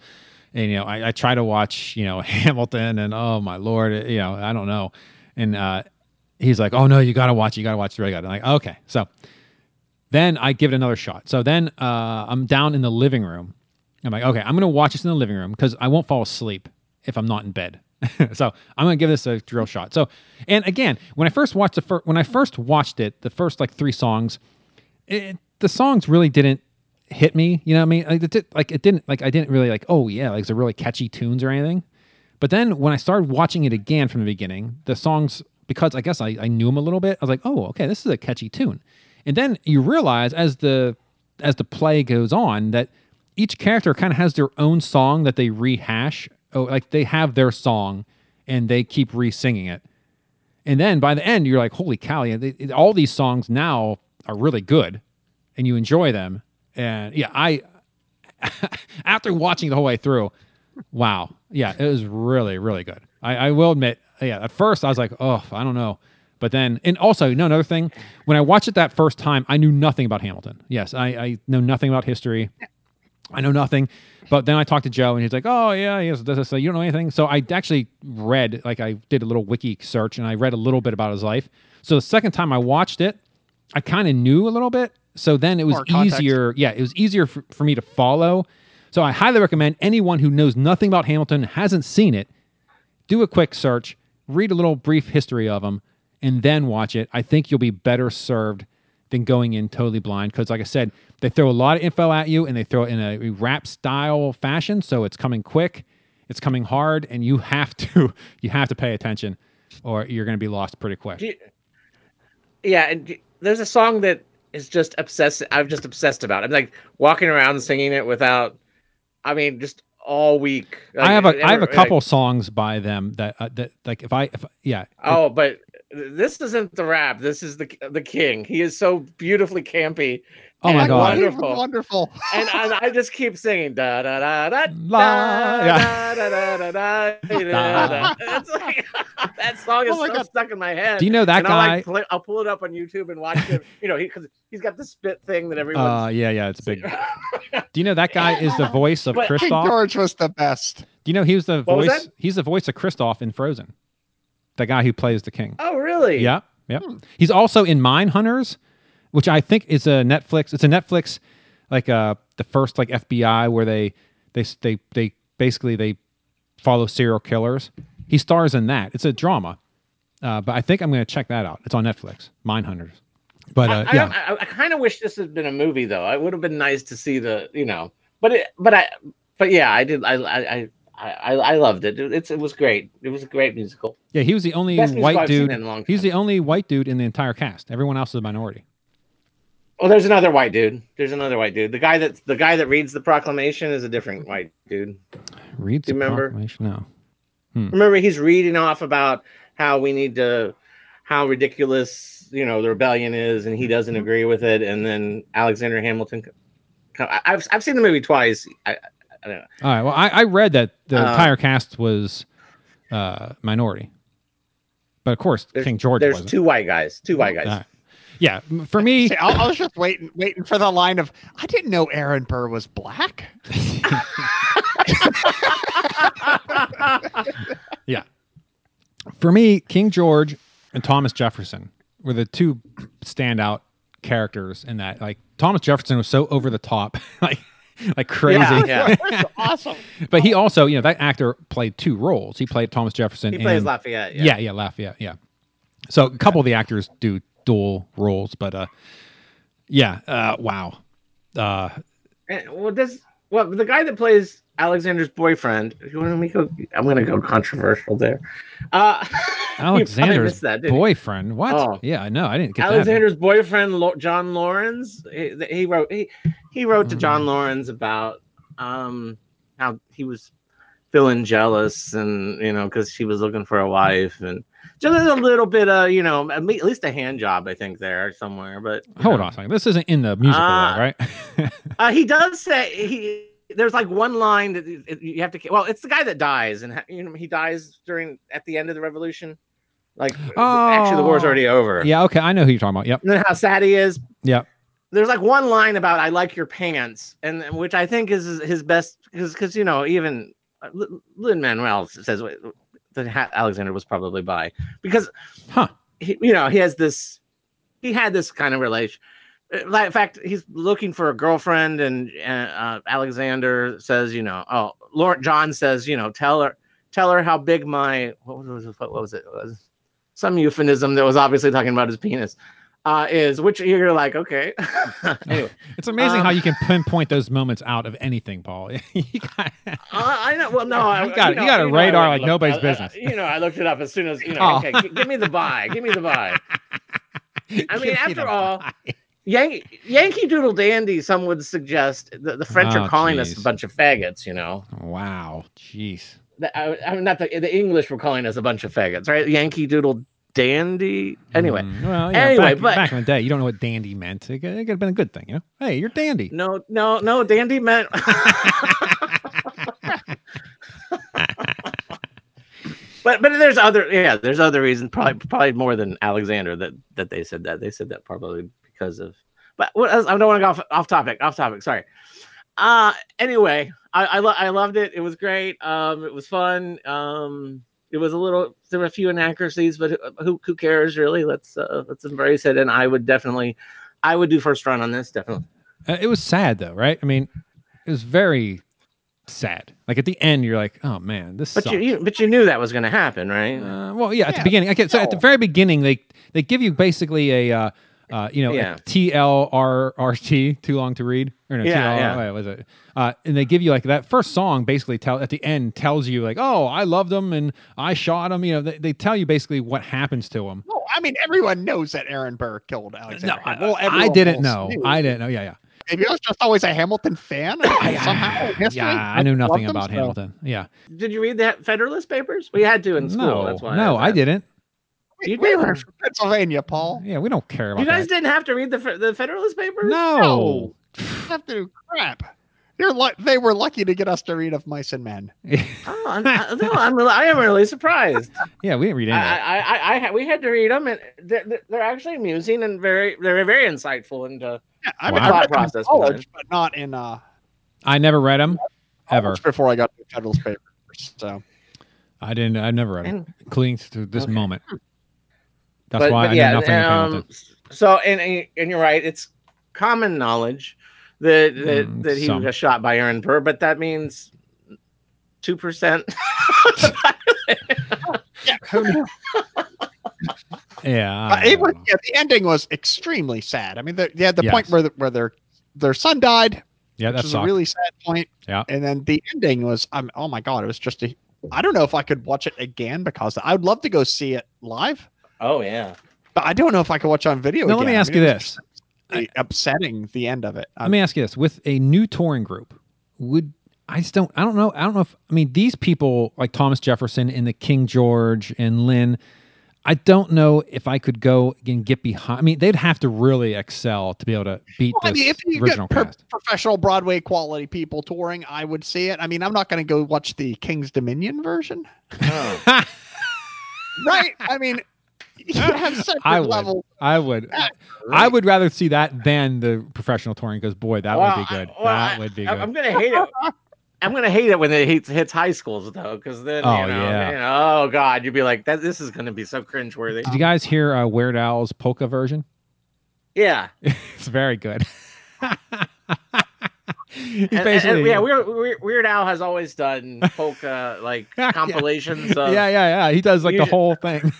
And you know, I, I try to watch, you know, [laughs] Hamilton, and oh my lord, you know, I don't know. And uh, he's like, "Oh no, you gotta watch. it, You gotta watch. It's really good." I'm like, "Okay." So then I give it another shot. So then uh, I'm down in the living room. I'm like, "Okay, I'm gonna watch this in the living room because I won't fall asleep if I'm not in bed." [laughs] so I'm gonna give this a drill shot. So, and again, when I first watched the fir- when I first watched it, the first like three songs, it, the songs really didn't hit me. You know what I mean? Like it, did, like it didn't like I didn't really like. Oh yeah, like they're really catchy tunes or anything. But then when I started watching it again from the beginning, the songs because I guess I, I knew him a little bit. I was like, oh okay, this is a catchy tune. And then you realize as the as the play goes on that each character kind of has their own song that they rehash. Oh, like they have their song and they keep re-singing it. And then by the end, you're like, holy cow! Yeah, they, all these songs now are really good, and you enjoy them. And yeah, I [laughs] after watching the whole way through, wow, yeah, it was really really good. I, I will admit, yeah, at first I was like, oh, I don't know. But then, and also, no, another thing, when I watched it that first time, I knew nothing about Hamilton. Yes, I, I know nothing about history. I know nothing. But then I talked to Joe, and he's like, "Oh yeah, yes, this, this, you don't know anything." So I actually read, like, I did a little wiki search, and I read a little bit about his life. So the second time I watched it, I kind of knew a little bit. So then it was easier. Yeah, it was easier for, for me to follow. So I highly recommend anyone who knows nothing about Hamilton, hasn't seen it, do a quick search, read a little brief history of them, and then watch it. I think you'll be better served than going in totally blind because, like I said, they throw a lot of info at you and they throw it in a rap style fashion, so it's coming quick, it's coming hard, and you have to [laughs] you have to pay attention, or you're going to be lost pretty quick. You- yeah, and there's a song that is just obsessed. I'm just obsessed about. I'm like walking around singing it without. I mean, just all week. I have Like, a I have a couple like- songs by them that uh, that like if I if yeah oh, but this isn't the rap. This is the the king. He is so beautifully campy. Oh my God. wonderful. Wonderful. and, and I just keep singing da da da da La- da yeah. da da da da da da da. [laughs] It's like [laughs] that song is Oh so God. stuck in my head. Do you know that and I'll, guy? like, play, I'll pull it up on YouTube and watch him. You know, because he, has got the spit thing that Uh, everyone's. yeah, yeah, it's big. [laughs] Do you know that guy is the voice of But- Kristoff? George was the best. Do you know he was the What voice? that? He's the voice of Kristoff in Frozen. The guy who plays the king. oh, really? Yeah, yep. Hmm. He's also in Mindhunters, which I think is a Netflix. It's a Netflix, like uh the first like FBI where they they they they basically they follow serial killers. He stars in that. It's a drama, uh, but I think I'm going to check that out. It's on Netflix. Mindhunters. But uh, I, yeah, I, I, kind of wish this had been a movie, though. It would have been nice to see the, you know, but it, but I, but yeah, I did. I, I, I, I, I loved it. It's, it was great. It was a great musical. yeah, he was the only Best white dude. in a long He's the only white dude in the entire cast. Everyone else is a minority. Oh, there's another white dude. There's another white dude. The guy that the guy that reads the proclamation is a different white dude. Reads Do you the remember? proclamation? No. Remember, he's reading off about how we need to, how ridiculous you know the rebellion is, and he doesn't Mm-hmm. agree with it. And then Alexander Hamilton. I've I've seen the movie twice. I, I don't know. All right. Well, I, I read that the Uh, entire cast was uh, minority, but of course King George There's wasn't. two white guys. Two white guys. All right. Yeah, for me, [laughs] I, I was just waiting, waiting for the line of, "I didn't know Aaron Burr was black." [laughs] yeah, for me, King George and Thomas Jefferson were the two standout characters in that. Like Thomas Jefferson was so over the top, [laughs] like like crazy. Yeah, yeah. Awesome. But he also, you know, that actor played two roles. He played Thomas Jefferson. He plays Lafayette. Yeah. Yeah. yeah, Lafayette. Yeah. So a couple of the actors do dual roles, but uh, yeah. Uh, wow. Uh, And, well, this well the guy that plays Alexander's boyfriend. You want me to go? I'm going to go controversial there. Uh, [laughs] Alexander's that, you? boyfriend. What? Oh. Yeah, I know. I didn't get that. Alexander's boyfriend, Lo- John Laurens. He, he wrote he, he wrote to Mm. John Laurens about um how he was feeling jealous and you know because she was looking for a wife and just a little bit of you know at least a hand job I think there somewhere. But Hold know. on a second. This isn't in the musical, though, right? [laughs] Uh, he does say he. There's like one line that you- you have to. Well, it's the guy that dies, and you know he dies during at the end of the revolution. Like actually, the war's Oh. already over. yeah. Okay. I know who you're talking about. Yep. And then how sad he is. Yep. There's like one line about "I like your pants," and which I think is his- best because you know even Lin Manuel says that Ha- Alexander was probably by because Huh. he, you know, he has this, he had this kind of relation. uh, in fact, he's looking for a girlfriend, and uh, Alexander says, you know, oh, Lord John says, you know, tell her, tell her how big my what was it? What was it? It was some euphemism that was obviously talking about his penis. Uh, is which you're like, okay. [laughs] anyway, [laughs] It's amazing how Um, you can pinpoint those moments out of anything, Paul. [laughs] You got- Uh, I know. Well, no, I, You got- you know- got a know, radar went like looked- nobody's I- I- business. you know, I looked it up as soon as you know. Oh. Okay, g- give me the buy. Give me the buy. I mean, after all, buy. Yankee, Doodle Dandy. Some would suggest the, the French Oh, are calling us a bunch of faggots. You know, Wow, jeez. The- I, I mean, not the the English were calling us a bunch of faggots, right? Yankee Doodle Dandy. Anyway, Mm, well, yeah, Anyway, back, but- back in the day, you don't know what dandy meant. It could, it could have been a good thing, you know. Hey, you're dandy. no, no, no. Dandy meant. [laughs] But but there's other yeah there's other reasons probably probably more than Alexander that that they said that they said that probably because of but what else? I don't want to go off, off topic off topic sorry uh anyway I I, lo- I loved it it was great um it was fun um it was a little there were a few inaccuracies but who who cares really let's uh, let's embrace it and I would definitely I would do first run on this definitely Uh, it was sad though, right? I mean, it was very sad. Like at the end, you're like, oh man, this. but sucks. you, you but you knew that was going to happen right Uh, well, yeah, at the beginning. Okay, so at the very beginning, they they give you basically a, uh, uh, you know, Yeah. TLRRT, too long to read, or no, Yeah, TLR, yeah. wait, was it? Uh, and they give you like that first song. Basically, tell at the end tells you like, oh, I loved them and I shot them. You know, they, they tell you basically what happens to them. No, I mean everyone knows that Aaron Burr killed Alexander. No, Hamilton. Well, I didn't know. knew. I didn't know. Yeah, yeah. Maybe I was just always a Hamilton fan. [coughs] somehow, in history, Yeah, I knew nothing loved him, about so- Hamilton. Yeah, did you read the Federalist Papers we had to in school no, that's why no, I asked. didn't. We, You we did. were from Pennsylvania, Paul. Yeah, we don't care about You guys that. didn't have to read the the Federalist Papers. No. You have to do crap. You're lu- they were lucky to get us to read of mice and men. [laughs] Oh, I'm, I, no, I'm really, I am really surprised. yeah, we didn't read any. I, I, I, I, had- we had to read them, and they're, they're- they're actually amusing and very, they're very insightful. into Yeah, I, Wow. mean, I Thought read them in process college, but not in uh I never read them ever. before I got to Federalist Papers. So I didn't. I never read them, And- including to this Okay. moment. That's but, why but I yeah, know nothing of um, Hamilton. so and and and you're right. It's common knowledge that that, Mm, that he some. was shot by Aaron Burr, but that means two percent. [laughs] [laughs] yeah, who knew? Yeah, Uh, it was, yeah, the ending was extremely sad. I mean, the, yeah, the point where the, where their their son died, yeah, that's a really sad point. Yeah. and then the ending was, um, oh my god, it was just a. I don't know if I could watch it again because I would love to go see it live, oh yeah. but I don't know if I could watch on video. Now let me again. I ask mean, you this. upsetting the end of it. Let me ask you this: with a new touring group, would I just don't? I don't know. I don't know if I mean these people like Thomas Jefferson and the King George and Lin. I don't know if I could go and get behind. I mean, they'd have to really excel to be able to beat Well, I this mean, if you original get pro- cast. professional Broadway quality people touring, I would see it. I mean, I'm not going to go watch the King's Dominion version, Oh. [laughs] right? I mean, you have such [laughs] I a would. level. I would. I would rather see that than the professional touring because boy, that Well, would be good. I- well, that I- would be good. I'm gonna hate it. I'm gonna hate it when it hits, hits high schools though, because then Oh, you know, yeah. you know, oh god, you'd be like, that. This is gonna be so cringeworthy. Did you guys hear uh, Weird Al's polka version? Yeah, [laughs] It's very good. [laughs] He's And- and- yeah. Weird, Weird, Weird Al has always done polka like Yeah. compilations. Of, yeah, yeah, yeah. He does like the whole thing.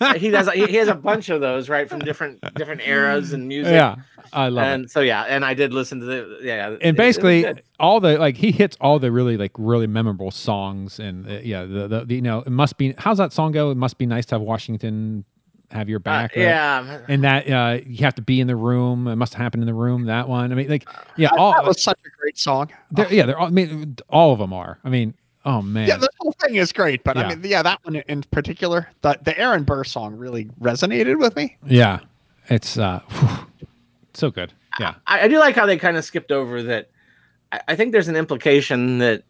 [laughs] He does. He he has a bunch of those right from different different eras and music. yeah, I love it. and so yeah, and I did listen to the yeah. it- it And basically, good. all the like he hits all the really like really memorable songs, and uh, yeah, the, the the you know it must be how's that song go? It must be nice to have Washington have your Uh, back. right? yeah, and that uh, you have to be in the room. It must happen in the room. That one. I mean, like yeah, That- all that was such a great song. they're, yeah, they're all. I mean, all of them are. I mean, oh man, Yeah, the whole thing is great, but Yeah. I mean, yeah, that one in particular, the the Aaron Burr song really resonated with me. yeah, it's uh, whew, so good. Yeah, I, I do like how they kind of skipped over that. I, I think there's an implication that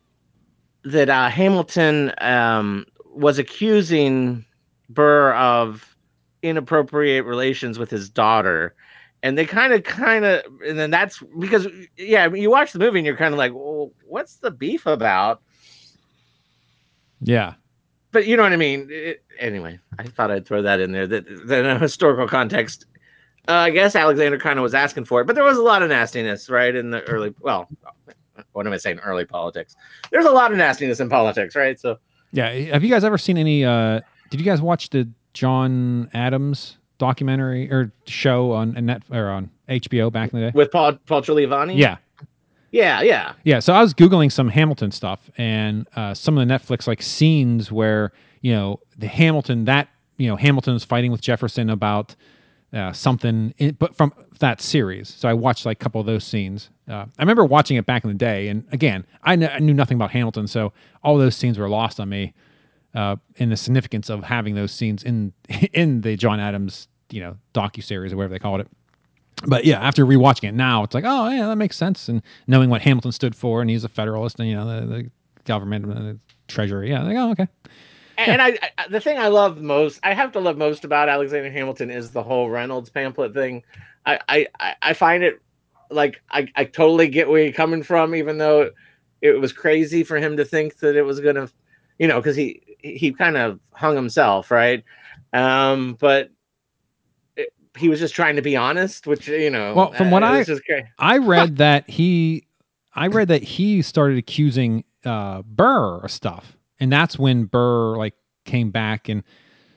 that uh, Hamilton um, was accusing Burr of inappropriate relations with his daughter, and they kind of, kind of, and then that's because, yeah, you watch the movie and you're kind of like, well, what's the beef about? Yeah. but you know what I mean. It, anyway, I thought I'd throw that in there. That, that in a historical context, uh, I guess Alexander kind of was asking for it, but there was a lot of nastiness, right, in the early. Well, what am I saying? Early politics. There's a lot of nastiness in politics, right? So Yeah. Have you guys ever seen any? Uh, did you guys watch the John Adams documentary or show on on net or on HBO back in the day? with Paul Paul Giuliani, Yeah. Yeah, yeah. Yeah, so I was googling some Hamilton stuff and uh, some of the Netflix like scenes where you know the Hamilton that you know Hamilton's fighting with Jefferson about uh, something, in, but from that series. So I watched like a couple of those scenes. Uh, I remember watching it back in the day, and again, I, kn- I knew nothing about Hamilton, so all those scenes were lost on me. Uh, in the significance of having those scenes in [laughs] in the John Adams you know docu series or whatever they called it but yeah, after rewatching it now, it's like, oh yeah, that makes sense. And knowing what Hamilton stood for, and he's a Federalist, and you know the, the government, and the Treasury, yeah, like, oh okay, And I, I, the thing I love most, I have to love most about Alexander Hamilton is the whole Reynolds pamphlet thing. I, I, I- find it like I, I totally get where you're coming from, even though it was crazy for him to think that it was gonna, you know, because he he kind of hung himself, right? Um, but it, he was just trying to be honest, which you know, Well, from what uh, I- it's just great. I [laughs] read that he, I read that he started accusing uh, Burr of stuff, and that's when Burr like came back and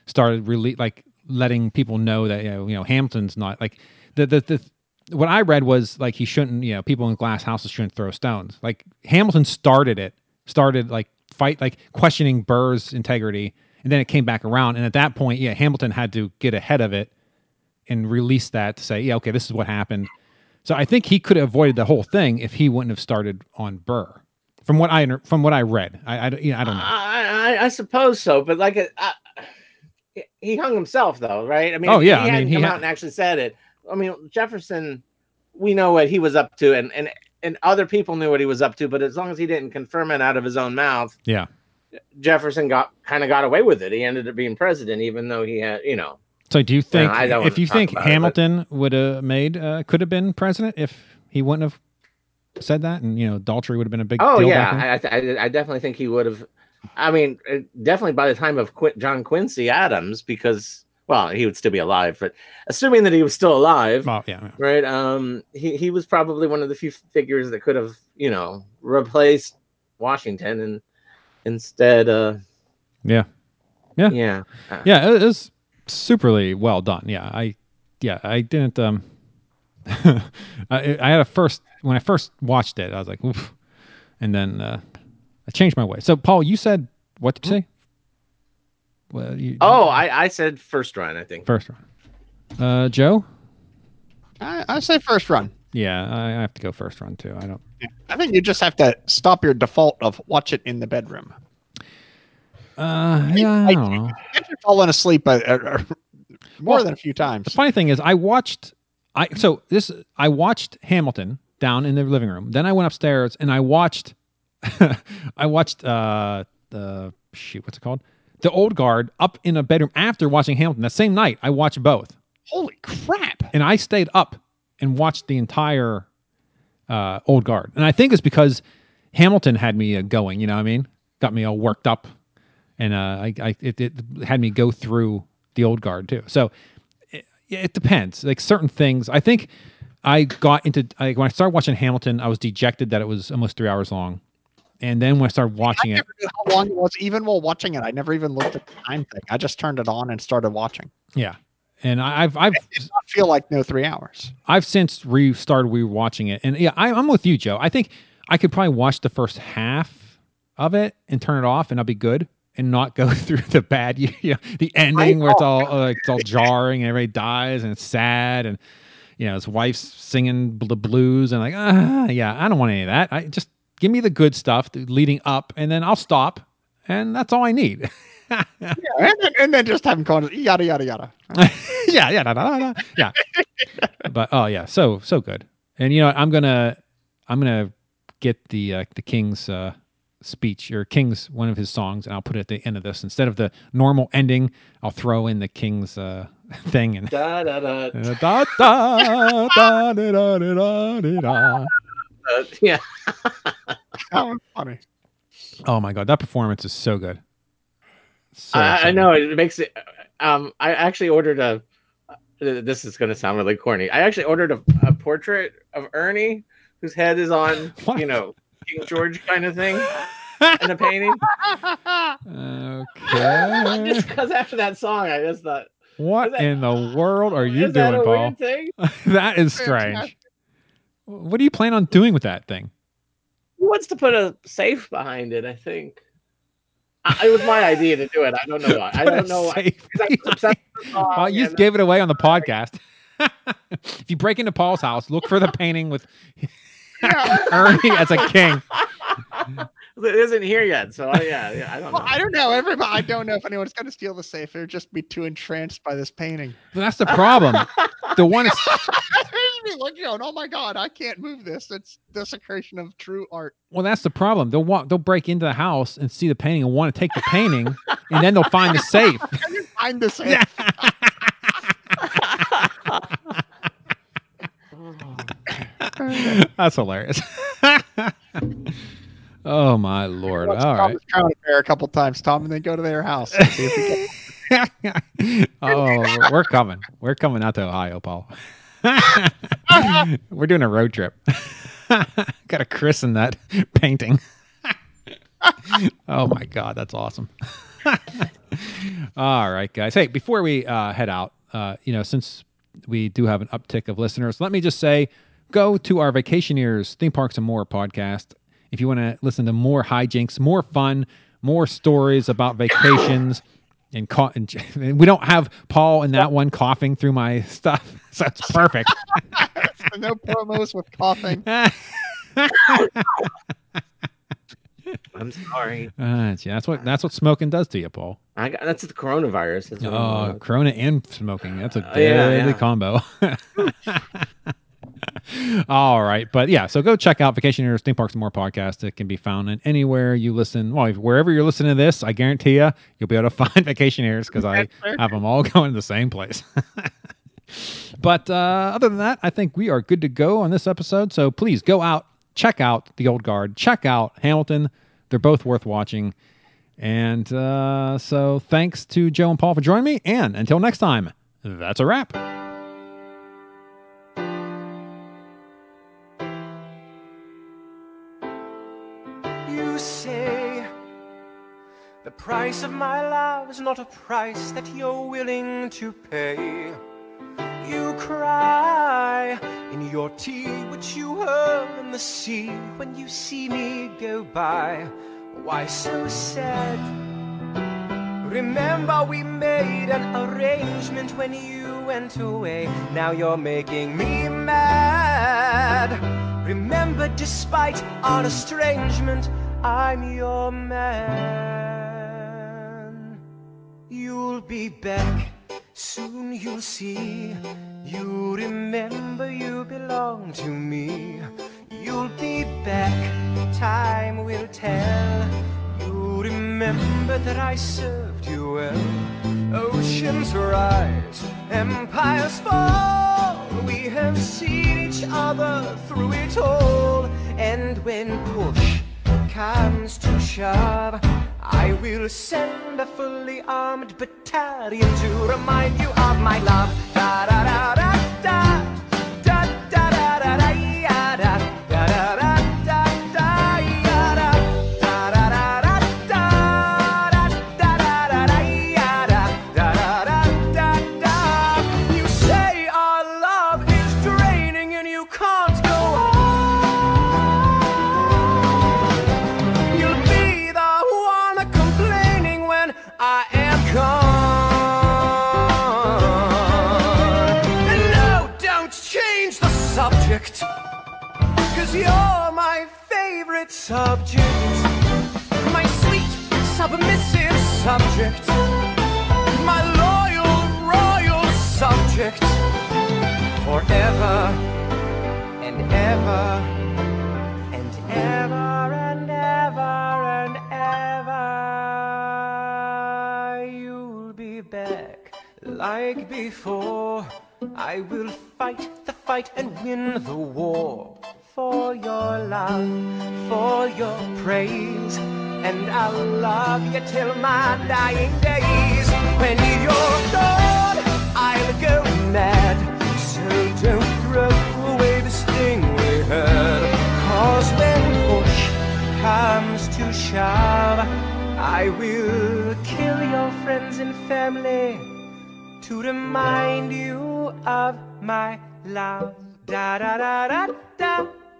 started really like letting people know that you know, you know Hamilton's not like the the the. What I read was like he shouldn't, you know, people in glass houses shouldn't throw stones. Like Hamilton started it, started like fight, like questioning Burr's integrity, and then it came back around. And at that point, yeah, Hamilton had to get ahead of it and release that to say, yeah, okay, this is what happened. So I think he could have avoided the whole thing if he wouldn't have started on Burr. From what I from what I read, I I, you know, I don't know. I, I, I suppose so, but like uh, he hung himself though, right? I mean, Oh, yeah, he I mean, hadn't he come ha- out and actually said it. I mean, Jefferson, we know what he was up to, and and and other people knew what he was up to, but as long as he didn't confirm it out of his own mouth, Yeah. Jefferson got kind of got away with it. He ended up being president, even though he had, you know, So do you think if you think about it, Hamilton would have made uh, could have been president if he wouldn't have said that and you know adultery would have been a big Oh deal yeah. I, I, I definitely think he would have. I mean, uh, definitely by the time of Qu- John Quincy Adams, because well, he would still be alive, but assuming that he was still alive, Well, yeah, yeah. right? Um, he he was probably one of the few figures that could have, you know, replaced Washington, and instead, uh, Yeah. Yeah. yeah, Yeah, it was superly well done. Yeah, I yeah, I didn't um [laughs] I, I had a first when I first watched it, I was like, oof. And then uh I changed my way. So Paul, you said what did you say? Well, you, Oh, I I said first run, I think. first run. Uh Joe? I, I say first run. Yeah, I, I have to go first run too. I don't I think you just have to stop your default of watch it in the bedroom. Uh yeah, I don't know. If you're falling asleep uh, uh, more Well, than a few times. The funny thing is, I watched. I so this I watched Hamilton down in the living room. Then I went upstairs and I watched. [laughs] I watched uh the shoot what's it called the Old Guard up in a bedroom after watching Hamilton. That same night I watched both, Holy crap! and I stayed up and watched the entire uh, Old Guard. And I think it's because Hamilton had me uh, going. You know what I mean? Got me all worked up, and uh, I, I it, it had me go through the Old Guard too. So it, it depends. Like certain things, I think I got into like when I started watching Hamilton, I was dejected that it was almost three hours long, and then when I started watching I it, knew how long it was. Even while watching it, I never even looked at the time thing. I just turned it on and started watching. yeah. And I- I've I've It did not feel like no three hours. I've since restarted rewatching it, and yeah, I, I'm with you, Joe. I think I could probably watch the first half of it and turn it off, and I'll be good, and not go [laughs] through the bad, you know, the ending where it's all uh, it's all jarring and everybody dies and it's sad, and you know his wife's singing the blues, and like ah, yeah, I don't want any of that. I just give me the good stuff leading up, and then I'll stop, and that's all I need. Yeah, and, then, and then just have him yada yada yada. [laughs] yeah, yeah, da, da, da. yeah. but oh yeah, so so good. And you know, I'm gonna I'm gonna get the uh, the King's uh, speech or King's one of his songs, and I'll put it at the end of this instead of the normal ending. I'll throw in the King's uh, [laughs] thing and. [laughs] Da, da, da. Da, da, da, da, da, da, da, da, da. Uh, yeah, That was funny. Oh my god, that performance is so good. So I, I exciting. know it makes it. Um, I actually ordered a. uh, This is going to sound really corny. I actually ordered a, a portrait of Ernie, whose head is on, [laughs] What? you know, King George kind of thing, in a painting. Okay. [laughs] just because after that song, I just thought, What that- in the world are you is that doing, a Paul? weird thing? [laughs] that is strange. What do you plan on doing with that thing? He wants to put a safe behind it. I think. I, it was my idea to do it. I don't know why. I Put a don't know. I, safe 'cause I was obsessed with the song Well, you just gave it away on the podcast. [laughs] if you break into Paul's house, look for the painting with [laughs] Ernie as a king. [laughs] It isn't here yet, so uh, yeah, yeah, I don't know. I don't know. Everybody, I don't know if anyone's going to steal the safe. They'll just be too entranced by this painting. But that's the problem. [laughs] The one is There's me looking going, oh my god, I can't move this. It's desecration of true art. well, that's the problem. They'll want they'll break into the house and see the painting and want to take the painting, and then they'll find the safe. Find the safe. [laughs] That's hilarious. [laughs] oh my lord! All right. Thomas Crown Affair a couple times, Tom, and then go to their house. and see if we get- [laughs] oh, we're coming. We're coming out to Ohio, Paul. we're doing a road trip. Got to christen that painting. oh my god, that's awesome. All right, guys. Hey, before we uh, head out, uh, you know, since we do have an uptick of listeners, let me just say, go to our Vacationeers Theme Parks and More podcast if you want to listen to more hijinks, more fun, more stories about vacations. And, co- and [laughs] we don't have Paul in that one coughing through my [laughs] stuff, so it's perfect. [laughs] no promos with coughing. I'm sorry. Uh, yeah, that's what that's what smoking does to you, Paul. I got that's the coronavirus. That's Oh, Corona and smoking. That's a Uh, yeah, yeah. combo. [laughs] All right. But yeah, so go check out Vacationers, Theme Parks, and More podcast. It can be found in anywhere you listen. Well, wherever you're listening to this, I guarantee you, you'll be able to [laughs] find Vacationers because I have them all [laughs] going to the same place. but uh, other than that, I think we are good to go on this episode. So please go out, check out The Old Guard, check out Hamilton. They're both worth watching. And uh, so thanks to Joe and Paul for joining me. And until next time, that's a wrap. Price of my love is not a price that you're willing to pay. You cry in your tea, which you hurl in the sea when you see me go by. Why so sad? Remember, we made an arrangement when you went away. Now you're making me mad. Remember, despite our estrangement, I'm your man. You'll be back, soon you'll see. You remember you belong to me. You'll be back, time will tell. You remember that I served you well. Oceans rise, empires fall. We have seen each other through it all. And when push comes to shove, I will send a fully armed battalion to remind you of my love. Da da da you're my favorite subject. My sweet, submissive subject. My loyal, royal subject. Forever and ever and ever and ever and ever. You'll be back like before. I will fight the fight and win the war for your love, for your praise, and I'll love you till my dying days. When you're gone, I'll go mad. So don't throw away the sting we had. Cause when push comes to shove, I will kill your friends and family to remind you of my love. Da da da da da.